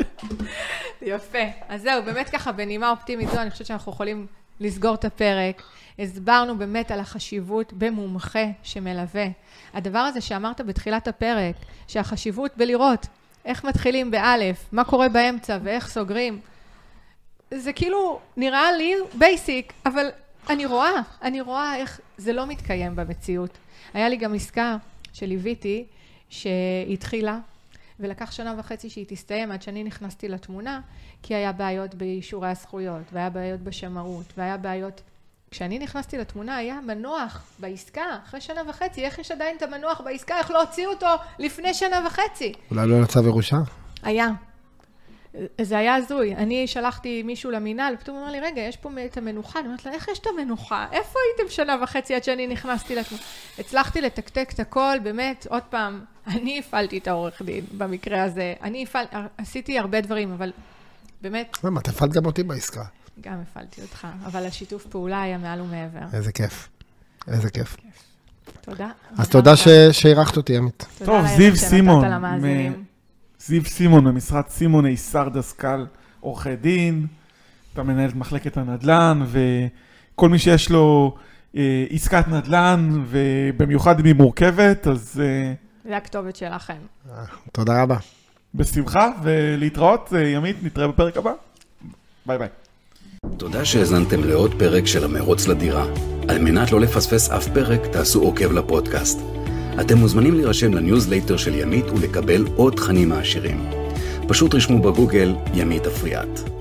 [SPEAKER 3] יפה. אז זהו, באמת ככה, בנימה אופטימית זו, אני חושבת שאנחנו יכולים לסגור את הפרק. הסברנו באמת על החשיבות במומחה שמלווה. הדבר הזה שאמרת בתחילת הפרק, שהחשיבות בלראות איך מתחילים באלף, מה קורה באמצע ואיך סוגרים, זה כאילו נראה לי בייסיק, אבל אני רואה, אני רואה איך זה לא מתקיים במציאות. היה לי גם עסקה שליוויתי, שהתחילה, ולקח שנה וחצי שהיא תסתיים עד שאני נכנסתי לתמונה, כי היה בעיות באישורי הזכויות, והיה בעיות בשמאות, והיה בעיות... כשאני נכנסתי לתמונה היה מנוח בעסקה, אחרי שנה וחצי, איך יש עדיין את המנוח בעסקה? איך לא הוציאו אותו לפני שנה וחצי?
[SPEAKER 4] אולי לא לצו ירושה?
[SPEAKER 3] היה. זה היה הזוי. אני שלחתי מישהו למינהל, פתאום הוא אומר לי, רגע, יש פה את המנוחה. אני אומרת לה, איך יש את המנוחה? איפה הייתם שנה וחצי עד שאני נכנסתי לתמונה? הצלחתי לתקתק את הכל, באמת, עוד פעם, אני הפעלתי את העורך דין במקרה הזה. אני הפעלתי, עשיתי הרבה דברים, אבל באמת,
[SPEAKER 4] למה, את הפעלת גם אותי בעסקה.
[SPEAKER 3] גם הפעלתי אותך. אבל השיתוף פעולה היה מעל ומעבר.
[SPEAKER 4] איזה כיף. איזה כיף.
[SPEAKER 3] תודה.
[SPEAKER 4] אז תודה שאירחת אותי, עמית.
[SPEAKER 2] טוב, זיו סימון. זיו סימון ממשרד סימון איסר דסקל, עורכי דין, אתה מנהל את מחלקת הנדל"ן, וכל מי שיש לו אה, עסקת נדל"ן, ובמיוחד אם היא מורכבת, אז אה,
[SPEAKER 3] זה הכתובת שלכם.
[SPEAKER 4] תודה רבה.
[SPEAKER 2] בשמחה, ולהתראות, אה, ימית, נתראה בפרק הבא. ביי ביי.
[SPEAKER 1] תודה שהאזנתם לעוד פרק של המרוץ לדירה. על מנת לא לפספס אף פרק, תעשו עוקב לפודקאסט. אתם מוזמנים להירשם לניוזלייטר של ימית ולקבל עוד תכנים מעשירים. פשוט רשמו בגוגל ימית אפריאט.